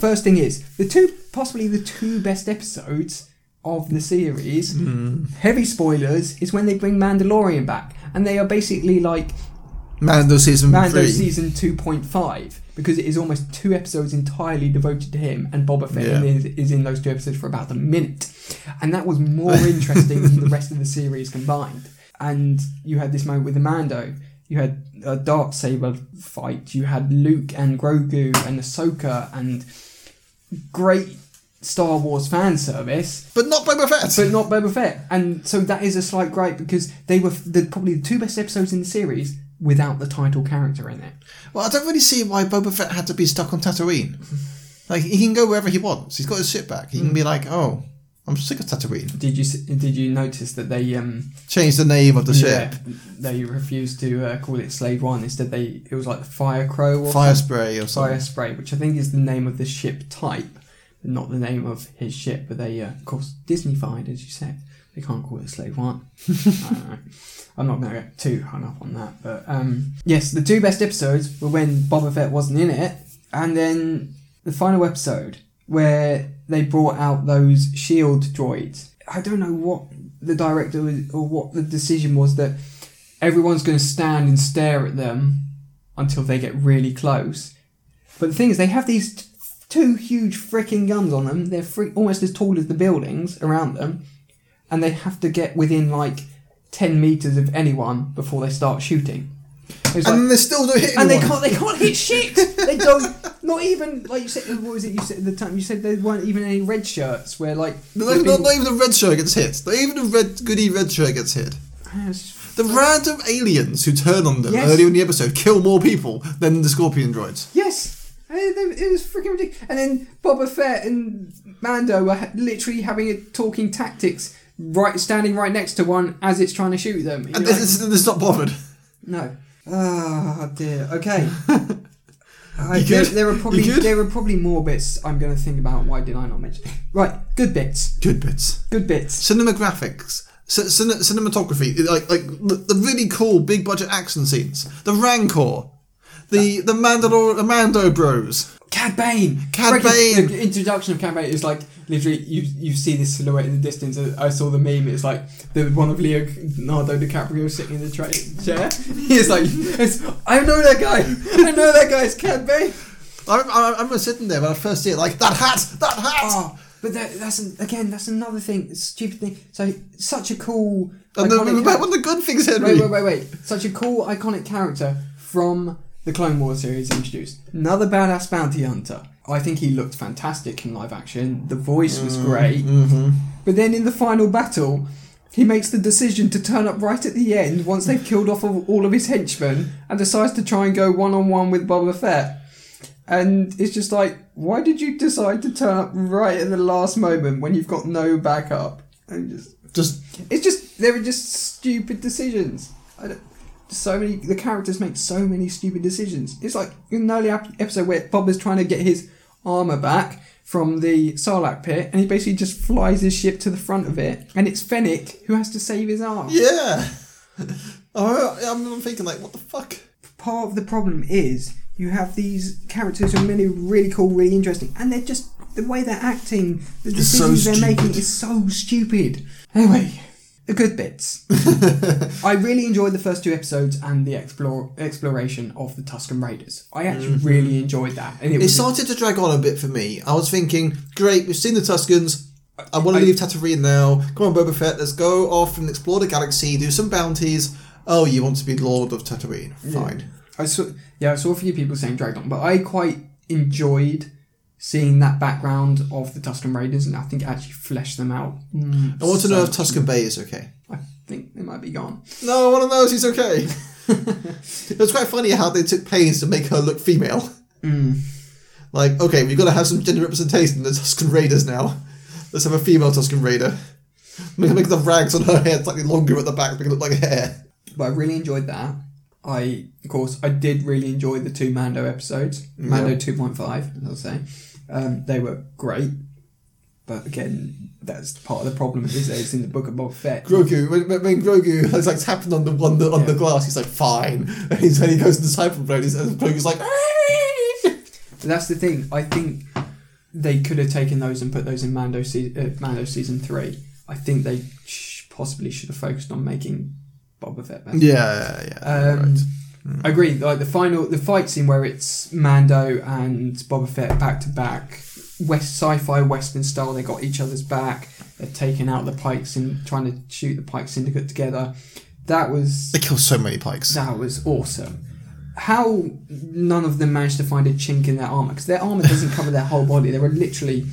First thing is the two possibly the two best episodes of the series. Hmm. Heavy spoilers is when they bring Mandalorian back, and they are basically like Mando season Mando three. season two point five because it is almost two episodes entirely devoted to him, and Boba Fett Yeah. is, is in those two episodes for about a minute, and that was more interesting than the rest of the series combined. And you had this moment with the Mando. You had a dark saber fight. You had Luke and Grogu and Ahsoka and great Star Wars fan service but not Boba Fett. but not Boba Fett. And so that is a slight gripe because they were the, probably the two best episodes in the series without the title character in it. well, I don't really see why Boba Fett had to be stuck on Tatooine. Like he can go wherever he wants. He's got his ship back. He can be like, oh, I'm sick of Tatooine. Did you s- did you notice that they um Change the name of the yeah, ship. they refused to uh, call it Slave One instead they it was like Fire Crow or Fire something. spray or something. Fire Spray, which I think is the name of the ship type, not the name of his ship. But they uh, of course Disneyfied as you said. They can't call it Slave One. I don't know. I'm not going to get too hung up on that, but um, yes, the two best episodes were when Boba Fett wasn't in it, and then the final episode where they brought out those shield droids. I don't know what the director was, or what the decision was that everyone's going to stand and stare at them until they get really close. But the thing is, they have these t- two huge freaking guns on them. They're free, almost as tall as the buildings around them, and they have to get within like ten meters of anyone before they start shooting. It's And like- they still don't hit and they can't they can't hit shit. They don't. Not even like you said. What was it you said at the time? You said there weren't even any red shirts where like No, not, been- not even the red shirt gets hit. Not even the red goody red shirt gets hit. Ah, The random aliens who turn on them Yes. earlier in the episode kill more people than the Scorpion droids. Yes. And It was freaking ridiculous. And then Boba Fett and Mando were literally having a talking tactics, right, standing right next to one as it's trying to shoot them. And You're they're, like, not bothered. no. Oh dear. Okay. I, there, there are probably there are probably more bits I'm going to think about. Why did I not mention? Right, good bits, Good bits. good bits. Cinematographics. C- cine- cinematography. Like like the, the really cool big budget action scenes. The Rancor. The the Mandalore the Mando Bros. Cad Bane. Cad Bane. The introduction of Cad Bane is like literally you you see this silhouette in the distance. I saw the meme. It's like the one of Leonardo DiCaprio sitting in the tra- chair. He's like, it's, I know that guy. I know that guy. It's Cad Bane. I, I, I remember sitting there when I first see it, like that hat, that hat. Oh, but that, that's an, again that's another thing. Stupid thing. So such a cool. and iconic one of the good things, Henry. Wait, wait, wait, wait. Such a cool, iconic character from the Clone Wars series introduced. Another badass bounty hunter. I think he looked fantastic in live action. The voice was great. Mm-hmm. But then in the final battle, he makes the decision to turn up right at the end once they've killed off all of his henchmen and decides to try and go one on one with Boba Fett. And it's just like, why did you decide to turn up right at the last moment when you've got no backup? And just Just it's just there are just stupid decisions. I don't, so many the characters make so many stupid decisions. It's like in an early ep- episode where Bob is trying to get his armor back from the Sarlacc pit, and he basically just flies his ship to the front of it, and it's Fennec who has to save his arm. yeah. Oh, I'm, thinking like, what the fuck? Part of the problem is you have these characters who are really, really cool, really interesting, and they're just the way they're acting, the It's so decisions they're making is so stupid. Anyway, the good bits. I really enjoyed the first two episodes and the explore exploration of the Tusken Raiders. I actually mm-hmm. really enjoyed that, and it It started to drag on a bit for me. I was thinking, great, we've seen the Tuskens. I want I- to leave Tatooine now. Come on, Boba Fett, let's go off and explore the galaxy, do some bounties. Oh, you want to be Lord of Tatooine? Fine. I saw, yeah, I saw a few people saying dragged on, but I quite enjoyed seeing that background of the Tusken Raiders, and I think it actually fleshed them out. Mm, I want to know if Tusken Bay is okay. I think they might be gone. No, I want to know if she's okay. it was quite funny how they took pains to make her look female. Mm. Like, okay, we've got to have some gender representation in the Tusken Raiders now. Let's have a female Tusken Raider. Make, make the rags on her hair slightly longer at the back, make it look like hair. But I really enjoyed that. I, of course, I did really enjoy the two Mando episodes. Mando 2.5, as I'll say. Um, they were great. But again, that's part of the problem is that it's in the book of Boba Fett. Grogu, when, when- Grogu is like tapping on the on the, on the glass, he's like, fine. And he's, when he goes into Cyberplane, he's, and Grogu's like, that's the thing. I think they could have taken those and put those in Mando, se- uh, Mando season three. I think they sh- possibly should have focused on making Boba Fett better. yeah, yeah. Um, right. I agree. Like the final, the fight scene where it's Mando and Boba Fett back to back, West sci-fi Western style. They got each other's back. They're taking out the Pikes and trying to shoot the Pike Syndicate together. That was They kill so many pikes. that was awesome. How none of them managed to find a chink in their armor because their armor doesn't cover their whole body. They were literally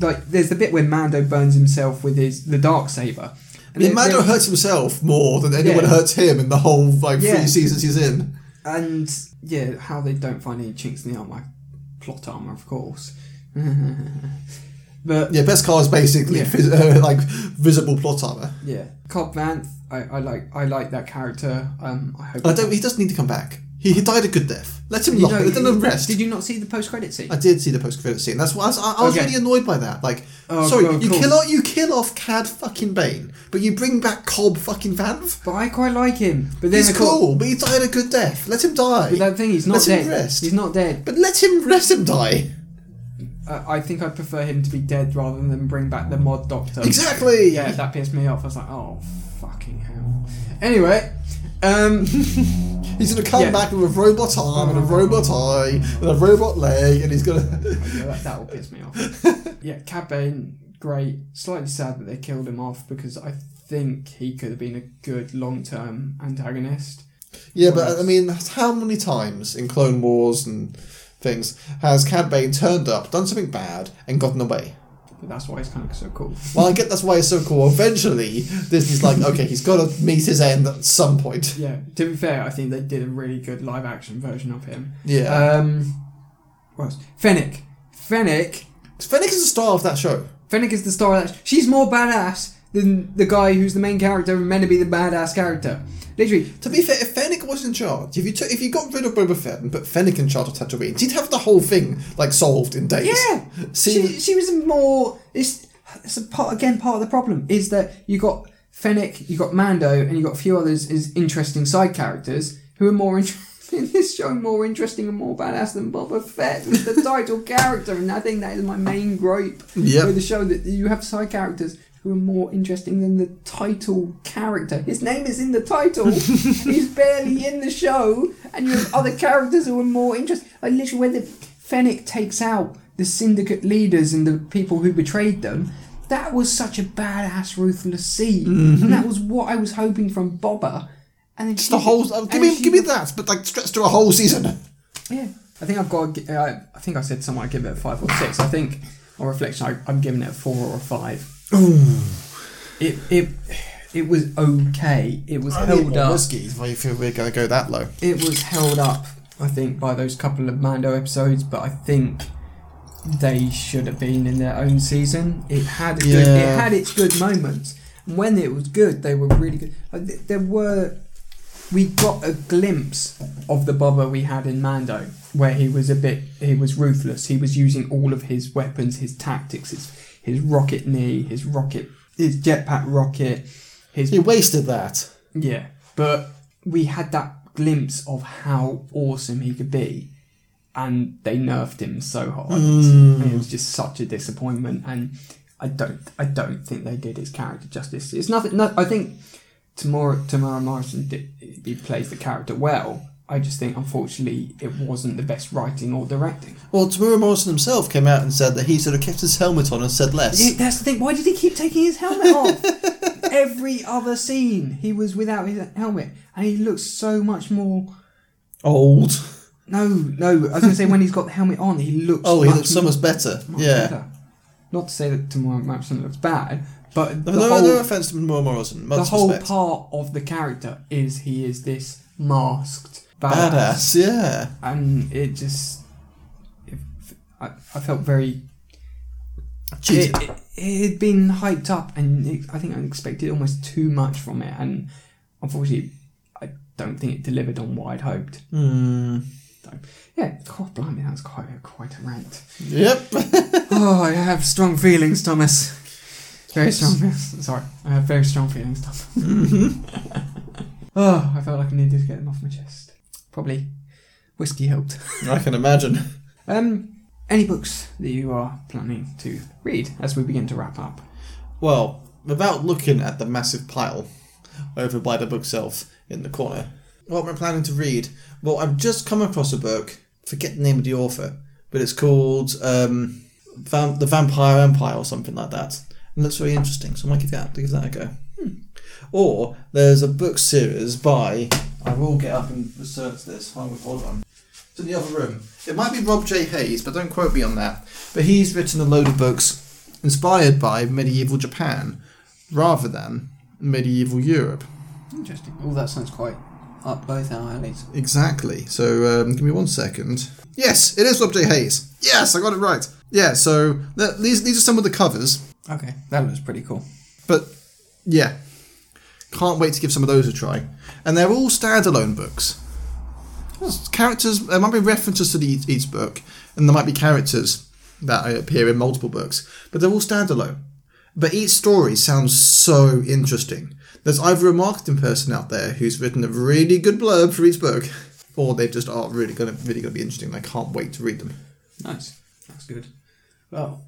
like there's the bit where Mando burns himself with his the dark saber. I mean, Mando hurts himself more than anyone Yeah. hurts him in the whole like Yeah. three seasons he's in. And yeah, how they don't find any chinks in the armor, plot armor, of course. but Yeah, Beskar is basically Yeah. vis- uh, like visible plot armor. yeah, Cobb Vanth, I, I like I like that character. Um, I hope. I don't. He doesn't need to come back. He, he died a good death. Let him You know, Let him rest. Did you not see the post credit scene? I did see the post credit scene. That's why I was, I, I was Okay. really annoyed by that. Like, Oh, sorry, cool, you cool. kill off you kill off Cad fucking Bane, but you bring back Cobb fucking Vanth. but I quite like him. But then He's cool, but he died a good death. Let him die. But that thing, he's not Let him rest. He's not dead. but let him let him die. Uh, I think I prefer him to be dead rather than bring back the mod doctor. Exactly. Yeah, that pissed me off. I was like, oh fucking hell. Anyway, um, He's gonna come Yeah. back with a robot arm and a robot eye and a robot leg, and he's gonna. yeah, that, that will piss me off. yeah, Cad Bane, great. Slightly sad that they killed him off because I think he could have been a good long-term antagonist. yeah, but I mean, how many times in Clone Wars and things has Cad Bane turned up, done something bad, and gotten away? That's why he's kind of so cool. Well, I get that's why it's so cool. Eventually, Disney's like, okay, he's got to meet his end at some point. Yeah, to be fair, I think they did a really good live-action version of him. Yeah. Um, what else? Fennec. Fennec. Fennec is the star of that show. Fennec is the star of that. She's more badass than the guy who's the main character and meant to be the badass character. Literally, To be fair, if Fennec was in charge, if you took, if you got rid of Boba Fett and put Fennec in charge of Tatooine, you'd have the whole thing like solved in days. yeah. See, She, she was more. It's, it's a part again. Part of the problem is that you got Fennec, you got Mando, and you got a few others as interesting side characters who are more interesting in this show, more interesting and more badass than Boba Fett, the title character. And I think that is my main gripe Yep. with the show that you have side characters who are more interesting than the title character. His name is in the title. He's barely in the show, and you have other characters who are more interesting. Like literally, when the Fennec takes out the syndicate leaders and the people who betrayed them. That was such a badass, ruthless scene, and that was what I was hoping from Boba. And then just the whole. Uh, give me, she- give me that, but like stretched to a whole season. yeah, I think I've got. Uh, I think I said somewhere I give it a five or six. I think on reflection, I, I'm giving it a four or a five. It it it was okay. It was held up. Risky if you feel we're going to go that low. It was held up. I think by those couple of Mando episodes, but I think they should have been in their own season. It had a good, it had its good moments. And when it was good, they were really good. Like, th- there were we got a glimpse of the Boba we had in Mando, where he was a bit he was ruthless. He was using all of his weapons, his tactics, his his rocket knee, his rocket, his jetpack rocket, his He wasted that. yeah. but we had that glimpse of how awesome he could be, and they nerfed him so hard. Mm. And it was just such a disappointment, and I don't, I don't think they did his character justice. It's nothing. No, I think Tamora Temuera Morrison did, he plays the character well. I just think, unfortunately, it wasn't the best writing or directing. Well, Temuera Morrison himself came out and said that he sort of kept his helmet on and said less. Yeah, that's the thing. Why did he keep taking his helmet off? Every other scene, he was without his helmet, and he looks so much more. Old. No, no. I was going to say when he's got the helmet on, he looks. Oh, he looks so much better. yeah. better. Not to say that Temuera Morrison looks bad, but No, the no, whole, no offense to Temuera Morrison. the whole respect. part of the character is he is this masked badass, Badass, yeah. and it just. It, I, I felt very It, it, it had been hyped up, and it, I think I expected almost too much from it, and unfortunately, I don't think it delivered on what I'd hoped. Hmm. Yeah, God, blimey, that was quite a, quite a rant. Yep. oh, I have strong feelings, Thomas. Very strong. feelings. Sorry, I have very strong feelings, Thomas. oh, I felt like I needed to get them off my chest. Probably whiskey helped. I can imagine. Um, any books that you are planning to read as we begin to wrap up? Well, without looking at the massive pile over by the bookshelf in the corner, what am I planning to read? Well, I've just come across a book, forget the name of the author, but it's called um, The Vampire Empire or something like that. And it looks very interesting, so I might give that, give that a go. Or there's a book series by, I will get up and research this, hold hold on. It's in the other room. It might be Rob J. Hayes, but don't quote me on that. But he's written a load of books inspired by medieval Japan rather than medieval Europe. Interesting. Oh, that sounds quite up both our alleys. Exactly. So um, give me one second. Yes, it is Rob J. Hayes. Yes, I got it right. Yeah. So th- these these are some of the covers, Okay, that looks pretty cool. but yeah, can't wait to give some of those a try. And they're all standalone books. Characters. There might be references to the, each, book, and there might be characters that appear in multiple books, but they're all standalone. But each story sounds so interesting. There's either a marketing person out there who's written a really good blurb for each book, or they just are really gonna really gonna be interesting. and I can't wait to read them. Nice. That's good. Well,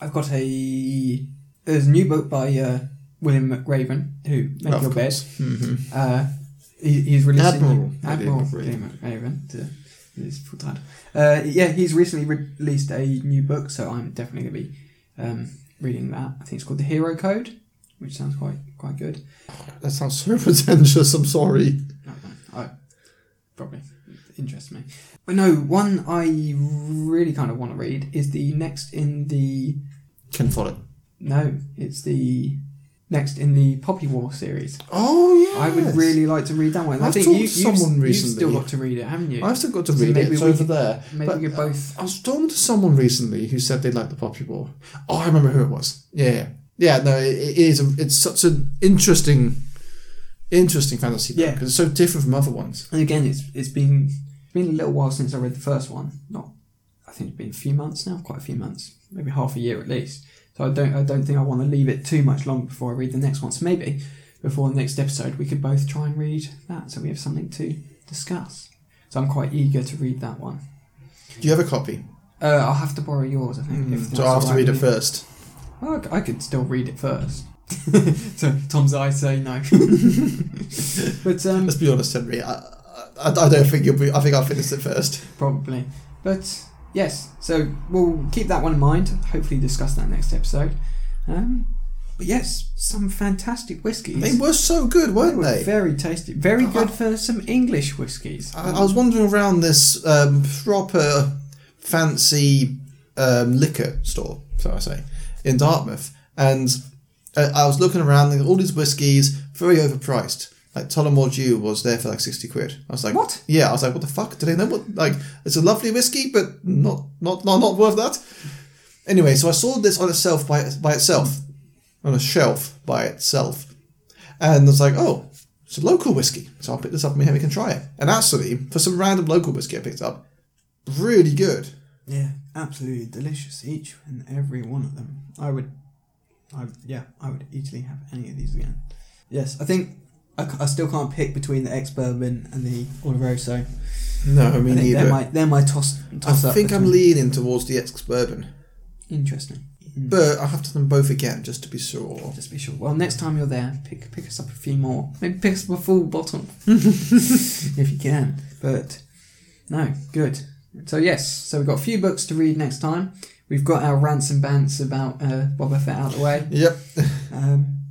I've got a there's a new book by uh, William McRaven who made Of your bed. course. Mhm. Uh, he, he's releasing Admiral Admiral William McRaven to his full title. Uh, yeah, he's recently re- released a new book, so I'm definitely going to be um, reading that. I think it's called The Hero Code, which sounds quite quite good. That sounds so pretentious. I'm sorry. No, no, I probably interests me. But no, one I really kind of want to read is the next in the Can follow. no, it's the next in the Poppy War series. Oh yeah. I would really like to read that one. I I've think talked you, to you've, someone you've still got to read it, haven't you? I've still got to So read maybe it. It's over could- there. Maybe But, we could both. I was talking to someone recently who said they liked the Poppy War. Oh, I remember who it was. Yeah, yeah, yeah. No, it, it is. A, it's such an interesting, interesting fantasy book Yeah. because it's so different from other ones. And again, it's it's been it's been a little while since I read the first one. Not, I think it's been a few months now, quite a few months, maybe half a year at least. So I don't I don't think I want to leave it too much longer before I read the next one. So maybe before the next episode, we could both try and read that, so we have something to discuss. So I'm quite eager to read that one. Do you have a copy? Uh, I'll have to borrow yours, I think. if so I have to read it first. Well, I could still read it first. so Tom's eyes say no. but um, Let's be honest, Henry. I, I, I don't think you'll be. I think I'll finish it first. probably. But yes, so we'll keep that one in mind. Hopefully, discuss that next episode. Um, but yes, some fantastic whiskies. They were so good, weren't were they? very tasty. Very good for some English whiskies. I, I was wandering around this um, proper fancy um, liquor store, so I say, in Dartmouth, and uh, I was looking around, and all these whiskies very overpriced. Like Tullamore Dew was there for like sixty quid. I was like, What? Yeah, I was like, what the fuck? Do they know what? Like, it's a lovely whiskey, but not not not, not worth that. Anyway, so I saw this on itself by by itself, on a shelf by itself, and I was like, oh, it's a local whiskey. So I'll pick this up and maybe we can try it. And actually, for some random local whiskey I picked up, really good. Yeah, absolutely delicious. Each and every one of them. I would, I yeah, I would easily have any of these again. Yes, I think I, I still can't pick between the ex bourbon and the Oloroso. No, I me think neither. they're my they're my toss. I toss up think I'm leaning towards the ex bourbon, interesting. Mm. but I'll have to them both again just to be sure. Just be sure. Well, next time you're there, pick pick us up a few more. Maybe pick us up a full bottle if you can. But no, good. So yes, so we've got a few books to read next time. We've got our rants and bants about uh, Boba Fett out of the way, Yep. um,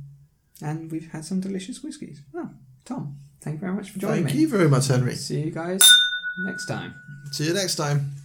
and we've had some delicious whiskies. Oh, Tom, thank you very much for joining me. Thank me. you very much, Henry. See you guys next time. See you next time.